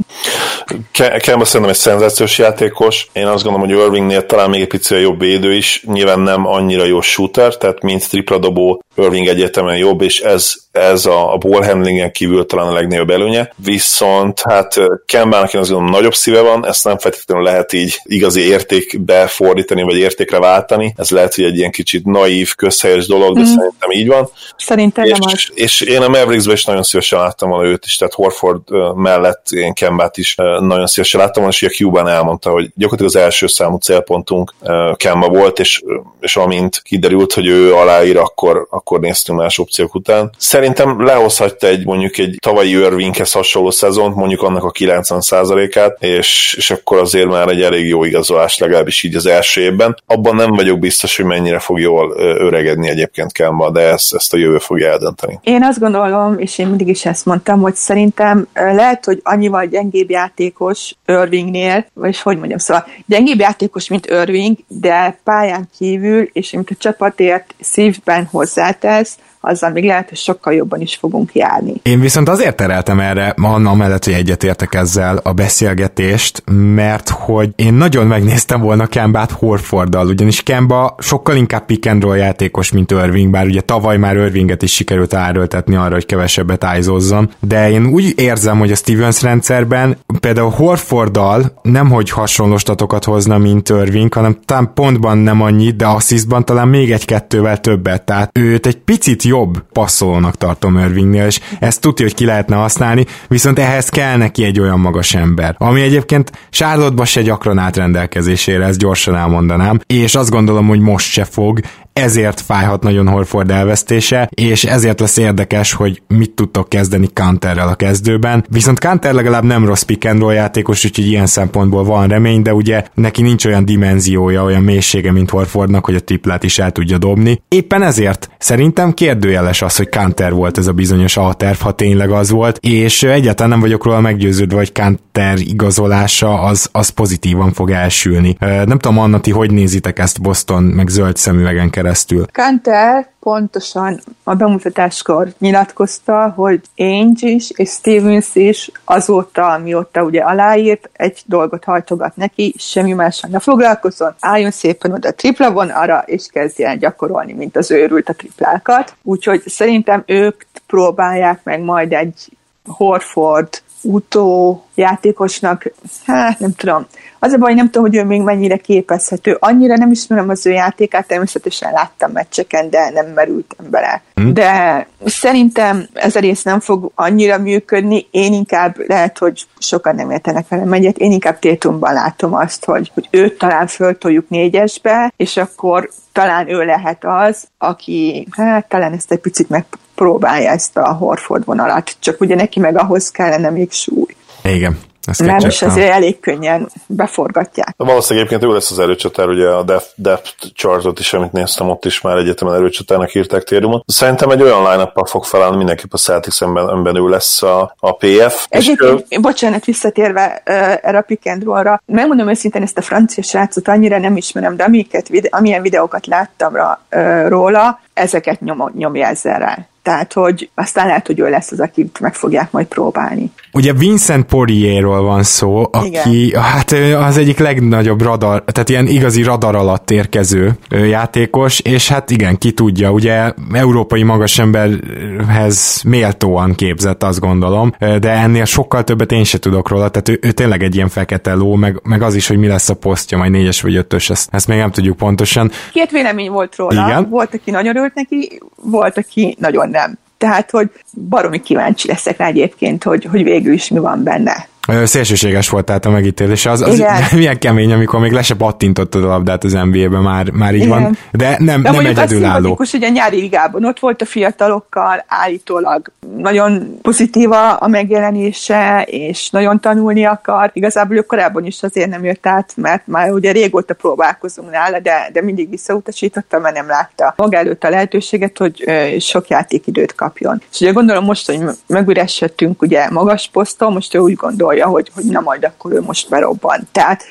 Speaker 2: Kemba szerintem egy szenzációs játékos. Én azt gondolom, hogy Irvingnél talán még egy picit jobb védő is. Nyilván nem annyira jó shooter, tehát mint tripla dobó Irving egyetemen jobb, és ez, ez a, a ball handlingen kívül talán a legnagyobb előnye. Viszont hát Kembának én azt gondolom nagyobb szíve van, ezt nem feltétlenül lehet így igazi értékbe fordítani, vagy értékre váltani. Ez lehet, hogy egy ilyen kicsit naív, közhelyes dolog, de mm. szerintem így van.
Speaker 4: Szerintem
Speaker 2: és,
Speaker 4: az.
Speaker 2: És én a Mavericksben is nagyon szívesen láttam volna őt is, tehát Horford mellett én Kembát is nagyon szívesen láttam volna, és a Cuban elmondta, hogy gyakorlatilag az első számú célpontunk Kemba volt, és, és amint kiderült, hogy ő aláír, akkor, akkor néztünk más opciók után. Szerintem lehozhatta egy mondjuk egy tavalyi Irvinghez hasonló szezont, mondjuk annak a 90%-át, és, és akkor azért már egy elég jó igazolás, legalábbis így az első évben. Abban nem vagyok biztos, hogy mennyire fog jól öregedni egyébként Kemba, de ezt, ezt a jövő fogja eldönteni.
Speaker 4: Én azt gondolom, és én mindig is ezt mondtam, hogy szerintem lehet, hogy annyival gyengébb játékos Irvingnél, vagy hogy mondjam, szóval gyengébb játékos, mint Irving, de pályán kívül, és amit a csapatért szívben hozzátesz, azzal még lehet, hogy sokkal jobban is fogunk járni.
Speaker 1: Én viszont azért tereltem erre, Anna mellett, hogy egyetértek ezzel a beszélgetést, mert hogy én nagyon megnéztem volna Kembát Horforddal, ugyanis Kemba sokkal inkább pick and roll játékos, mint Irving, bár ugye tavaly már Irvinget is sikerült áröltetni arra, hogy kevesebbet ájzozzon, de én úgy érzem, hogy a Stevens rendszerben például Horforddal nem hogy hasonló statokat hozna, mint Irving, hanem talán pontban nem annyit, de asszisztban talán még egy-kettővel többet, tehát őt egy picit jobb passzolónak tartom Irvingnél, és ezt tudja, hogy ki lehetne használni, viszont ehhez kell neki egy olyan magas ember, ami egyébként charlotte se gyakran állt rendelkezésére, ezt gyorsan elmondanám, és azt gondolom, hogy most se fog, ezért fájhat nagyon Horford elvesztése, és ezért lesz érdekes, hogy mit tudtok kezdeni Counterrel a kezdőben. Viszont Counter legalább nem rossz pick and roll játékos, úgyhogy ilyen szempontból van remény, de ugye neki nincs olyan dimenziója, olyan mélysége, mint Horfordnak, hogy a triplát is el tudja dobni. Éppen ezért szerintem kérdőjeles az, hogy Counter volt ez a bizonyos A-terv, ha tényleg az volt, és egyáltalán nem vagyok róla meggyőződve, hogy Counter igazolása az, az pozitívan fog elsülni. Nem tudom, Anna, ti hogy nézitek ezt Boston, meg zöld szemüvegen keresztül? Keresztül.
Speaker 4: Kanter pontosan a bemutatáskor nyilatkozta, hogy Ainge is és Stevens is azóta, amióta ugye aláírt, egy dolgot hajtogat neki, semmi mással ne foglalkozzon, álljon szépen oda a tripla vonalra, és kezdjen gyakorolni, mint az őrült a triplákat. Úgyhogy szerintem ők próbálják meg majd egy Horford utó játékosnak, hát nem tudom, az a baj, nem tudom, hogy ő még mennyire képezhető. Annyira nem ismerem az ő játékát, természetesen láttam meccseken, de nem merültem bele. Hmm. De szerintem ez a rész nem fog annyira működni. Én inkább, lehet, hogy sokan nem értenek velem egyet, én inkább Tétumban látom azt, hogy, hogy őt talán föltoljuk négyesbe, és akkor talán ő lehet az, aki hát talán ezt egy picit megpróbálja ezt a Horford vonalat, csak ugye neki meg ahhoz kellene még súly.
Speaker 1: Igen.
Speaker 4: Ezt nem, és azért elég könnyen beforgatják.
Speaker 2: Valószínűleg egyébként ő lesz az erőcsatár, ugye a depth, depth chartot is, amit néztem, ott is már egyetemen erőcsatárnak írták térumot. Szerintem egy olyan line fog felállni, mindenképp a Celtics ember, ő lesz a, a PF.
Speaker 4: Egyébként, és, bocsánat, visszatérve uh, erre a pick and roll-ra, megmondom őszintén ezt a francia srácot annyira nem ismerem, de amiket, amilyen videókat láttam rá, uh, róla, ezeket nyom, nyomja ezzel rá. Tehát, hogy aztán lehet, hogy ő lesz az, akit meg fogják majd próbálni.
Speaker 1: Ugye Vincent Poirierról van szó, aki Igen. hát az egyik legnagyobb radar, tehát ilyen igazi radar alatt érkező játékos, és hát igen, ki tudja, ugye európai magasemberhez méltóan képzett, azt gondolom, de ennél sokkal többet én se tudok róla, tehát ő, ő tényleg egy ilyen fekete ló, meg, meg az is, hogy mi lesz a posztja, majd négyes vagy ötös, ezt, ezt még nem tudjuk pontosan.
Speaker 4: Két vélemény volt róla. Igen. Volt, aki nagyon örült neki, volt, aki nagyon nem. Tehát, hogy baromi kíváncsi leszek rá egyébként, hogy, hogy végül is mi van benne.
Speaker 1: Szélsőséges volt tehát a megítélés. Az, az milyen kemény, amikor még le se pattintottad a labdát az NBA-ben, már, már így Igen. van. De nem, De nem egyedülálló.
Speaker 4: hogy a nyári ligában ott volt a fiatalokkal, állítólag nagyon pozitív a megjelenése, és nagyon tanulni akar. Igazából ő korábban is azért nem jött át, mert már ugye régóta próbálkozunk nála, de, de mindig visszautasította, mert nem látta maga előtt a lehetőséget, hogy sok játékidőt kapjon. És ugye gondolom most, hogy megüresedtünk ugye magas poszton, most ő úgy gondolja, gondolja, hogy, hogy na majd akkor ő most berobban. Tehát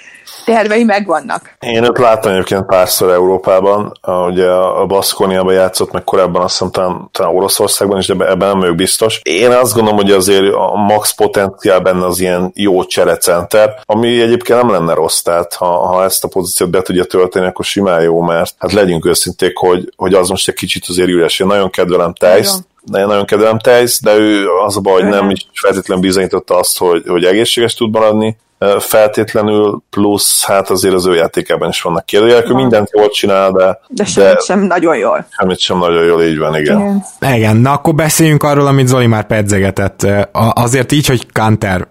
Speaker 4: tervei megvannak.
Speaker 2: Én őt láttam egyébként párszor Európában, ugye a Baszkóniában játszott, meg korábban azt hiszem talán, talán Oroszországban is, de ebben nem vagyok biztos. Én azt gondolom, hogy azért a max potenciál benne az ilyen jó cserecenter, ami egyébként nem lenne rossz, tehát ha, ha ezt a pozíciót be tudja tölteni, akkor simán jó, mert hát legyünk őszinték, hogy, hogy az most egy kicsit azért üres. Én nagyon kedvelem Tejsz, nagyon, nagyon kedvelem Tejsz, de ő az a baj, hogy nem is feltétlenül bizonyította azt, hogy, hogy egészséges tud maradni, feltétlenül, plusz hát azért az ő játékában is vannak kérdőjelek, ő mindent jól csinál, de...
Speaker 4: De semmit de sem nagyon jól.
Speaker 2: Semmit sem nagyon jól, így van, igen. Igen,
Speaker 1: igen na akkor beszéljünk arról, amit Zoli már pedzegetett. Azért így, hogy Kanter,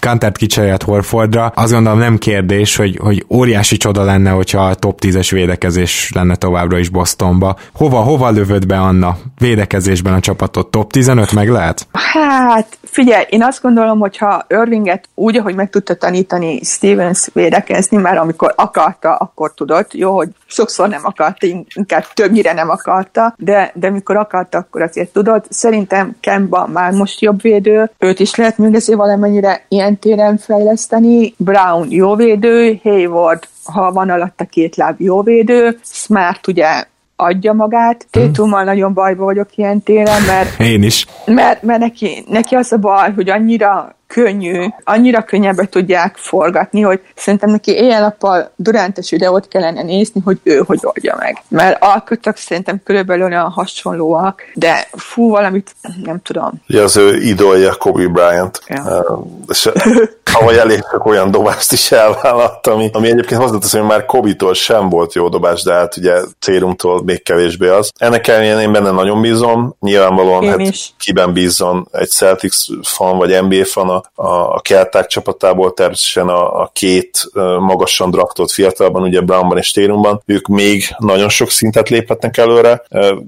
Speaker 1: Kantert kicserélt Horfordra, azt gondolom nem kérdés, hogy, hogy óriási csoda lenne, hogyha a top 10-es védekezés lenne továbbra is Bostonba. Hova, hova lövöd be Anna védekezésben a csapatot? Top 15 meg lehet?
Speaker 4: Hát figyelj, én azt gondolom, hogy ha Irvinget úgy, ahogy meg tudta tanítani Stevens védekezni, mert amikor akarta, akkor tudott. Jó, hogy sokszor nem akarta, inkább többnyire nem akarta, de, de mikor akarta, akkor azért tudott. Szerintem Kemba már most jobb védő, őt is lehet még ezért valamennyire ilyen téren fejleszteni. Brown jó védő, Hayward ha van alatta két láb jó védő, Smart ugye adja magát. Tétummal hmm. nagyon bajba vagyok ilyen téren, mert...
Speaker 1: Én is.
Speaker 4: Mert, mert neki, neki az a baj, hogy annyira könnyű, annyira könnyebbre tudják forgatni, hogy szerintem neki éjjel-nappal Durántes videót kellene nézni, hogy ő hogy oldja meg. Mert alkotok szerintem körülbelül olyan hasonlóak, de fú, valamit nem tudom.
Speaker 2: Ja, az ő idolja Kobe Bryant. Ja. És ahogy elég sok olyan dobást is elvállalt, ami, ami egyébként hozzáteszem, hogy már Kobe-tól sem volt jó dobás, de hát ugye Térumtól még kevésbé az. Ennek ellenére én benne nagyon bízom, nyilvánvalóan én hát is. kiben bízzon egy Celtics fan vagy NBA fan a, a, a Kelták csapatából, természetesen a, a két magasan draftolt fiatalban, ugye Brownban és Térumban, ők még nagyon sok szintet léphetnek előre.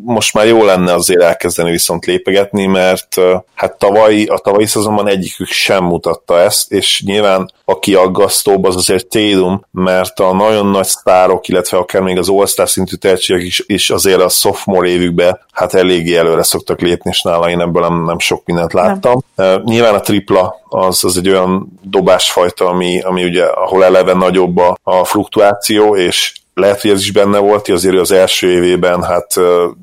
Speaker 2: Most már jó lenne azért elkezdeni viszont lépegetni, mert hát tavaly, a tavalyi szezonban egyikük sem mutatta ezt, és nyilván aki aggasztóbb az azért Tatum, mert a nagyon nagy sztárok, illetve akár még az All-Star szintű tehetségek is, is azért a sophomore évükben hát eléggé előre szoktak lépni, és nála én ebből nem, nem sok mindent láttam. Nem. Nyilván a tripla az, az egy olyan dobásfajta, ami, ami ugye, ahol eleve nagyobb a, a fluktuáció, és lehet, hogy ez is benne volt, azért az első évében hát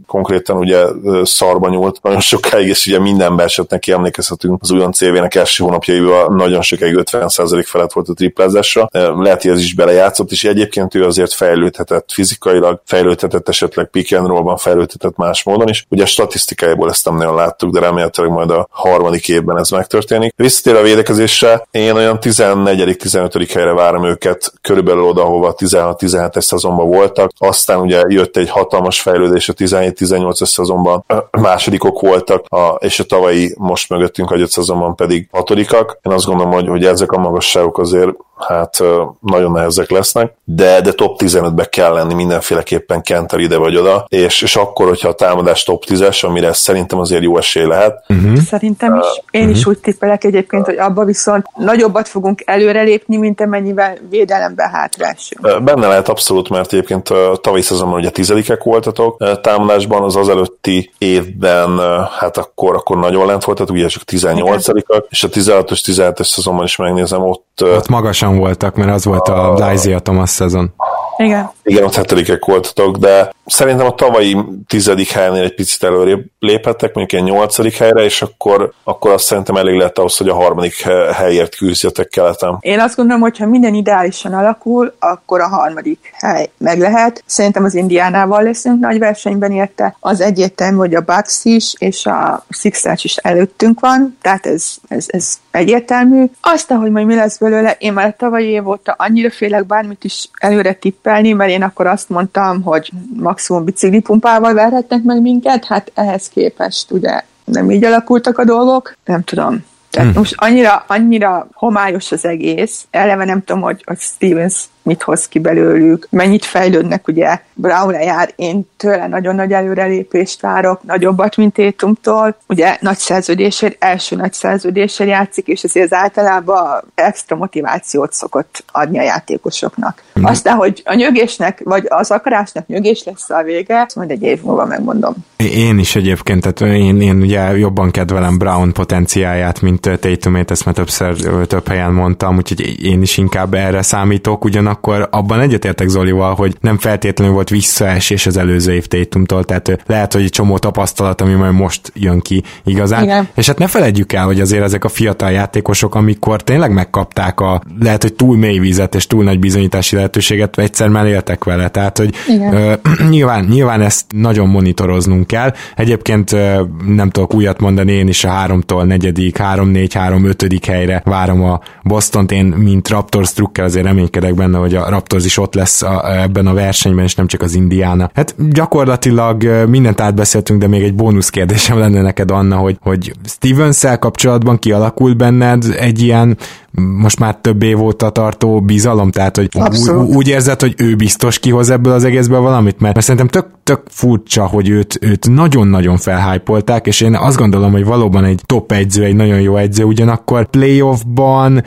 Speaker 2: konkrétan ugye szarba nyúlt nagyon sokáig, és ugye minden esett neki emlékezhetünk az újon CV-nek első hónapjaiban nagyon sokáig 50% felett volt a triplázásra. Lehet, hogy ez is belejátszott, és egyébként ő azért fejlődhetett fizikailag, fejlődhetett esetleg pick and roll-ban, fejlődhetett más módon is. Ugye a statisztikájából ezt nem nagyon láttuk, de remélhetőleg majd a harmadik évben ez megtörténik. Visszatér a védekezésre, én olyan 14.-15. helyre várom őket, körülbelül oda, hova 16-17-es szezonban voltak, aztán ugye jött egy hatalmas fejlődés a 17-18 szezonban, másodikok voltak, a, és a tavalyi most mögöttünk hagyott szezonban pedig hatodikak. Én azt gondolom, hogy, hogy ezek a magasságok azért hát nagyon nehezek lesznek, de, de top 15-be kell lenni mindenféleképpen Kenter ide vagy oda, és, és akkor, hogyha a támadás top 10-es, amire szerintem azért jó esély lehet.
Speaker 4: Uh-huh. Szerintem is. Én uh-huh. is úgy tippelek egyébként, hogy abba viszont nagyobbat fogunk előrelépni, mint amennyivel védelemben hátrásunk.
Speaker 2: Benne lehet abszolút, mert egyébként tavalyi szezonban ugye tizedikek voltatok támadásban, az az előtti évben hát akkor, akkor nagyon lent voltatok, ugye csak 18-ak, és a 16-os, 17-es szezonban is megnézem, ott...
Speaker 1: Ott magasan voltak, mert az volt a, a Isaiah Thomas szezon.
Speaker 4: Igen.
Speaker 2: Igen, ott hetedikek voltatok, de szerintem a tavalyi tizedik helynél egy picit előrébb léphettek, mondjuk egy nyolcadik helyre, és akkor, akkor azt szerintem elég lehet ahhoz, hogy a harmadik helyért küzdjetek keleten.
Speaker 4: Én azt gondolom, hogy ha minden ideálisan alakul, akkor a harmadik hely meg lehet. Szerintem az Indiánával leszünk nagy versenyben érte. Az egyértelmű, hogy a Bucks is, és a Sixers is előttünk van, tehát ez, ez, ez egyértelmű. Azt, hogy majd mi lesz belőle, én már a tavalyi év óta annyira félek bármit is előre tippelni, mert én akkor azt mondtam, hogy maximum biciklipumpával verhetnek meg minket, hát ehhez képest ugye nem így alakultak a dolgok, nem tudom. Tehát hmm. most annyira, annyira homályos az egész, eleve nem tudom, hogy, hogy Stevens mit hoz ki belőlük, mennyit fejlődnek, ugye Brown jár, én tőle nagyon nagy előrelépést várok, nagyobbat, mint Tétumtól, ugye nagy szerződésért, első nagy szerződésért játszik, és ezért az általában extra motivációt szokott adni a játékosoknak. Mm. Aztán, hogy a nyögésnek, vagy az akarásnak nyögés lesz a vége, majd egy év múlva megmondom.
Speaker 1: Én is egyébként, tehát én, én ugye jobban kedvelem Brown potenciáját, mint Tatumét, ezt már többször több helyen mondtam, úgyhogy én is inkább erre számítok, ugyanak ugyanakkor abban egyetértek Zolival, hogy nem feltétlenül volt visszaesés az előző év Tatumtól, tehát lehet, hogy egy csomó tapasztalat, ami majd most jön ki igazán. Igen. És hát ne felejtjük el, hogy azért ezek a fiatal játékosok, amikor tényleg megkapták a lehet, hogy túl mély vizet és túl nagy bizonyítási lehetőséget, egyszer már éltek vele. Tehát, hogy ö, nyilván, nyilván ezt nagyon monitoroznunk kell. Egyébként ö, nem tudok újat mondani, én is a háromtól negyedik, három, négy, három, ötödik helyre várom a Bostont. Én, mint Raptors trukkel azért reménykedek benne, hogy a Raptors is ott lesz a, ebben a versenyben, és nem csak az Indiana. Hát gyakorlatilag mindent átbeszéltünk, de még egy bónusz kérdésem lenne neked, Anna, hogy, hogy stevens kapcsolatban kialakult benned egy ilyen most már több év óta tartó bizalom, tehát hogy úgy, úgy érzed, hogy ő biztos kihoz ebből az egészből valamit, mert, mert szerintem tök, tök furcsa, hogy őt, őt nagyon-nagyon felhájpolták, és én azt gondolom, hogy valóban egy top egyző, egy nagyon jó egyző, ugyanakkor playoffban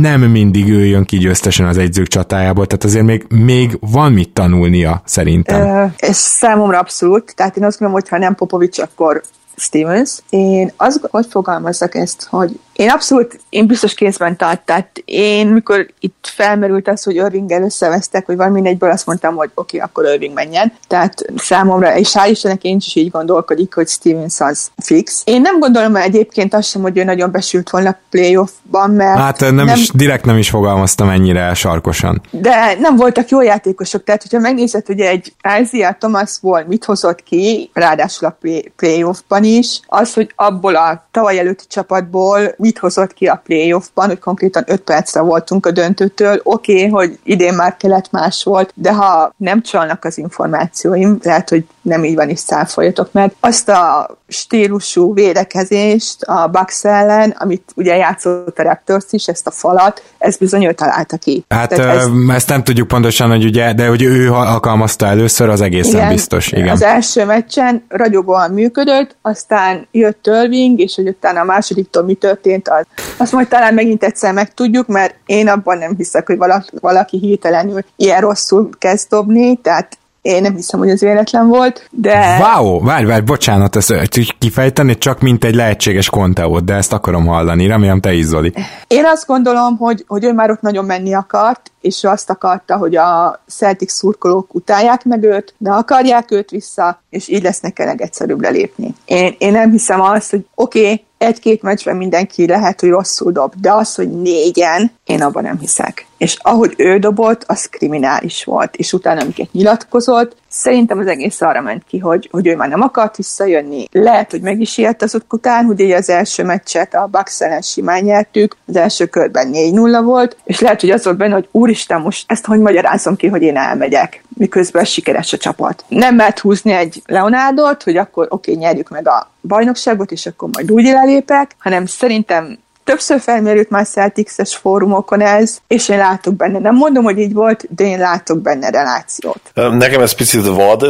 Speaker 1: nem mindig ő jön ki győztesen az egyzők csatájából, tehát azért még, még van mit tanulnia szerintem.
Speaker 4: Ö, és számomra abszolút, tehát én azt gondolom, hogy ha nem Popovics, akkor Stevens. Én azt, hogy fogalmazzak ezt, hogy én abszolút, én biztos kézben tart, tehát én, mikor itt felmerült az, hogy Irvinggel összevesztek, vagy valami egyből azt mondtam, hogy oké, okay, akkor Irving menjen. Tehát számomra, és hál' Istennek én is így gondolkodik, hogy Stevens az fix. Én nem gondolom hogy egyébként azt sem, hogy ő nagyon besült volna playoffban, mert...
Speaker 1: Hát nem, nem is, direkt nem is fogalmaztam ennyire sarkosan.
Speaker 4: De nem voltak jó játékosok, tehát hogyha megnézed, hogy egy Isaiah Thomas volt, mit hozott ki, ráadásul a play, playoffban is, az, hogy abból a tavaly előtti csapatból mit hozott ki a playoffban, hogy konkrétan 5 percre voltunk a döntőtől. Oké, okay, hogy idén már kelet más volt, de ha nem csalnak az információim, lehet, hogy nem így van, is száfoljatok meg. Azt a stílusú védekezést a Bucks ellen, amit ugye játszott a Raptors is, ezt a falat, ez bizony ő találta ki.
Speaker 1: Hát ez... ezt nem tudjuk pontosan, hogy ugye, de hogy ő alkalmazta először, az egészen igen, biztos. Igen.
Speaker 4: Az első meccsen ragyogóan működött, aztán jött Törving, és hogy utána a másodiktól mi történt, az. azt majd talán megint egyszer megtudjuk, mert én abban nem hiszek, hogy valaki, valaki hirtelenül ilyen rosszul kezd dobni, tehát én nem hiszem, hogy ez véletlen volt, de...
Speaker 1: Wow, várj, várj, bocsánat, ezt kifejteni csak mint egy lehetséges konteót, de ezt akarom hallani, remélem te is, Zoli.
Speaker 4: Én azt gondolom, hogy, hogy ő már ott nagyon menni akart, és ő azt akarta, hogy a Celtic szurkolók utálják meg őt, de akarják őt vissza, és így lesz neki legegyszerűbb lelépni. Én, én nem hiszem azt, hogy oké, okay, egy-két meccsben mindenki lehet, hogy rosszul dob, de az, hogy négyen, én abban nem hiszek. És ahogy ő dobott, az kriminális volt. És utána, amiket nyilatkozott, szerintem az egész arra ment ki, hogy, hogy ő már nem akart visszajönni. Lehet, hogy meg is élt az után, hogy az első meccset a Bucks ellen simán nyertük, az első körben 4-0 volt, és lehet, hogy az volt benne, hogy úristen, most ezt hogy magyarázom ki, hogy én elmegyek, miközben sikeres a csapat. Nem mert húzni egy Leonardot, hogy akkor oké, okay, nyerjük meg a bajnokságot, és akkor majd úgy lelépek, hanem szerintem Többször felmerült már Celtics-es fórumokon ez, és én látok benne, nem mondom, hogy így volt, de én látok benne relációt.
Speaker 2: Nekem ez picit vad,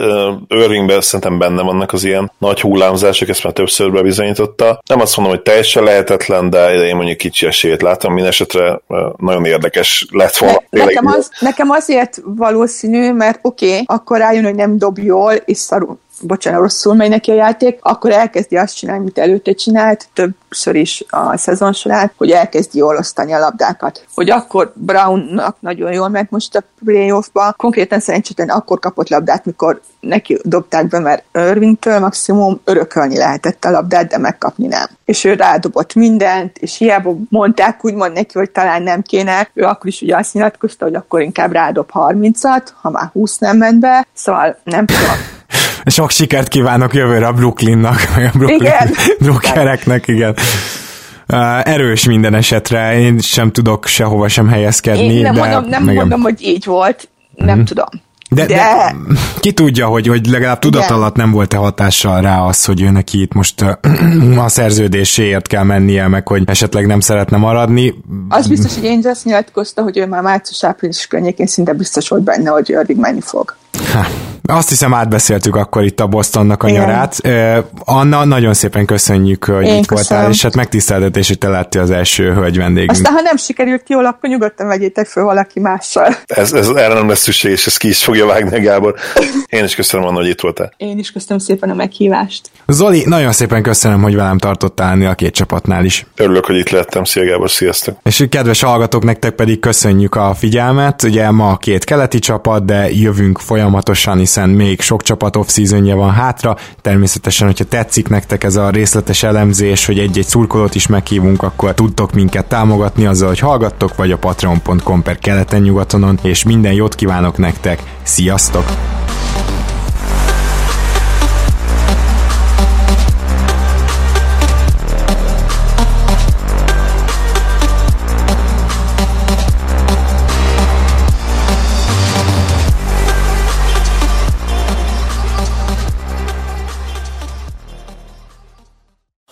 Speaker 2: Irvingben szerintem benne vannak az ilyen nagy hullámzások, ezt már többször bebizonyította. Nem azt mondom, hogy teljesen lehetetlen, de én mondjuk kicsi esélyt látom, minden esetre nagyon érdekes lett volna.
Speaker 4: Ne, nekem, az, nekem azért valószínű, mert oké, okay, akkor rájön, hogy nem dob jól, és szarul bocsánat, rosszul megy neki a játék, akkor elkezdi azt csinálni, amit előtte csinált, többször is a szezon során, hogy elkezdi jól osztani a labdákat. Hogy akkor Brownnak nagyon jól ment most a playoffba, konkrétan szerencsétlen akkor kapott labdát, mikor neki dobták be, mert Irvingtől maximum örökölni lehetett a labdát, de megkapni nem. És ő rádobott mindent, és hiába mondták úgymond neki, hogy talán nem kéne, ő akkor is ugye azt nyilatkozta, hogy akkor inkább rádob 30-at, ha már 20 nem ment be, szóval nem tudom
Speaker 1: sok sikert kívánok jövőre a Brooklynnak, meg a Brooklyn igen. Brookereknek, igen. Uh, erős minden esetre, én sem tudok sehova sem helyezkedni. Én
Speaker 4: nem de mondom, nem megem... mondom, hogy így volt, nem mm. tudom.
Speaker 1: De, de... de ki tudja, hogy, hogy legalább tudat alatt nem volt-e hatással rá az, hogy ő neki itt most a szerződéséért kell mennie, meg hogy esetleg nem szeretne maradni.
Speaker 4: Az biztos, hogy Angels nyilatkozta, hogy ő már március-április környékén szinte biztos volt benne, hogy Irving menni fog.
Speaker 1: Ha, Azt hiszem átbeszéltük akkor itt a Bostonnak a
Speaker 4: Igen.
Speaker 1: nyarát. Anna, nagyon szépen köszönjük, hogy
Speaker 4: Én
Speaker 1: itt
Speaker 4: köszönöm.
Speaker 1: voltál, és hát megtiszteltetés, hogy te lettél az első hölgy vendégünk.
Speaker 4: Aztán, ha nem sikerült jól, akkor nyugodtan vegyétek föl valaki mással.
Speaker 2: Ez, ez erre nem lesz szükség, és ezt ki is fogja vágni Gábor. Én is köszönöm, Anna, hogy itt voltál.
Speaker 4: Én is köszönöm szépen a meghívást.
Speaker 1: Zoli, nagyon szépen köszönöm, hogy velem tartottál a két csapatnál is.
Speaker 2: Örülök, hogy itt lettem. Szia Gábor, sziasztok!
Speaker 1: És kedves hallgatók, nektek pedig köszönjük a figyelmet. Ugye ma a két keleti csapat, de jövünk folyamatosan, hiszen még sok csapat off van hátra. Természetesen, hogyha tetszik nektek ez a részletes elemzés, hogy egy-egy szurkolót is meghívunk, akkor tudtok minket támogatni azzal, hogy hallgattok, vagy a patreon.com per keleten nyugatonon, és minden jót kívánok nektek. Sziasztok!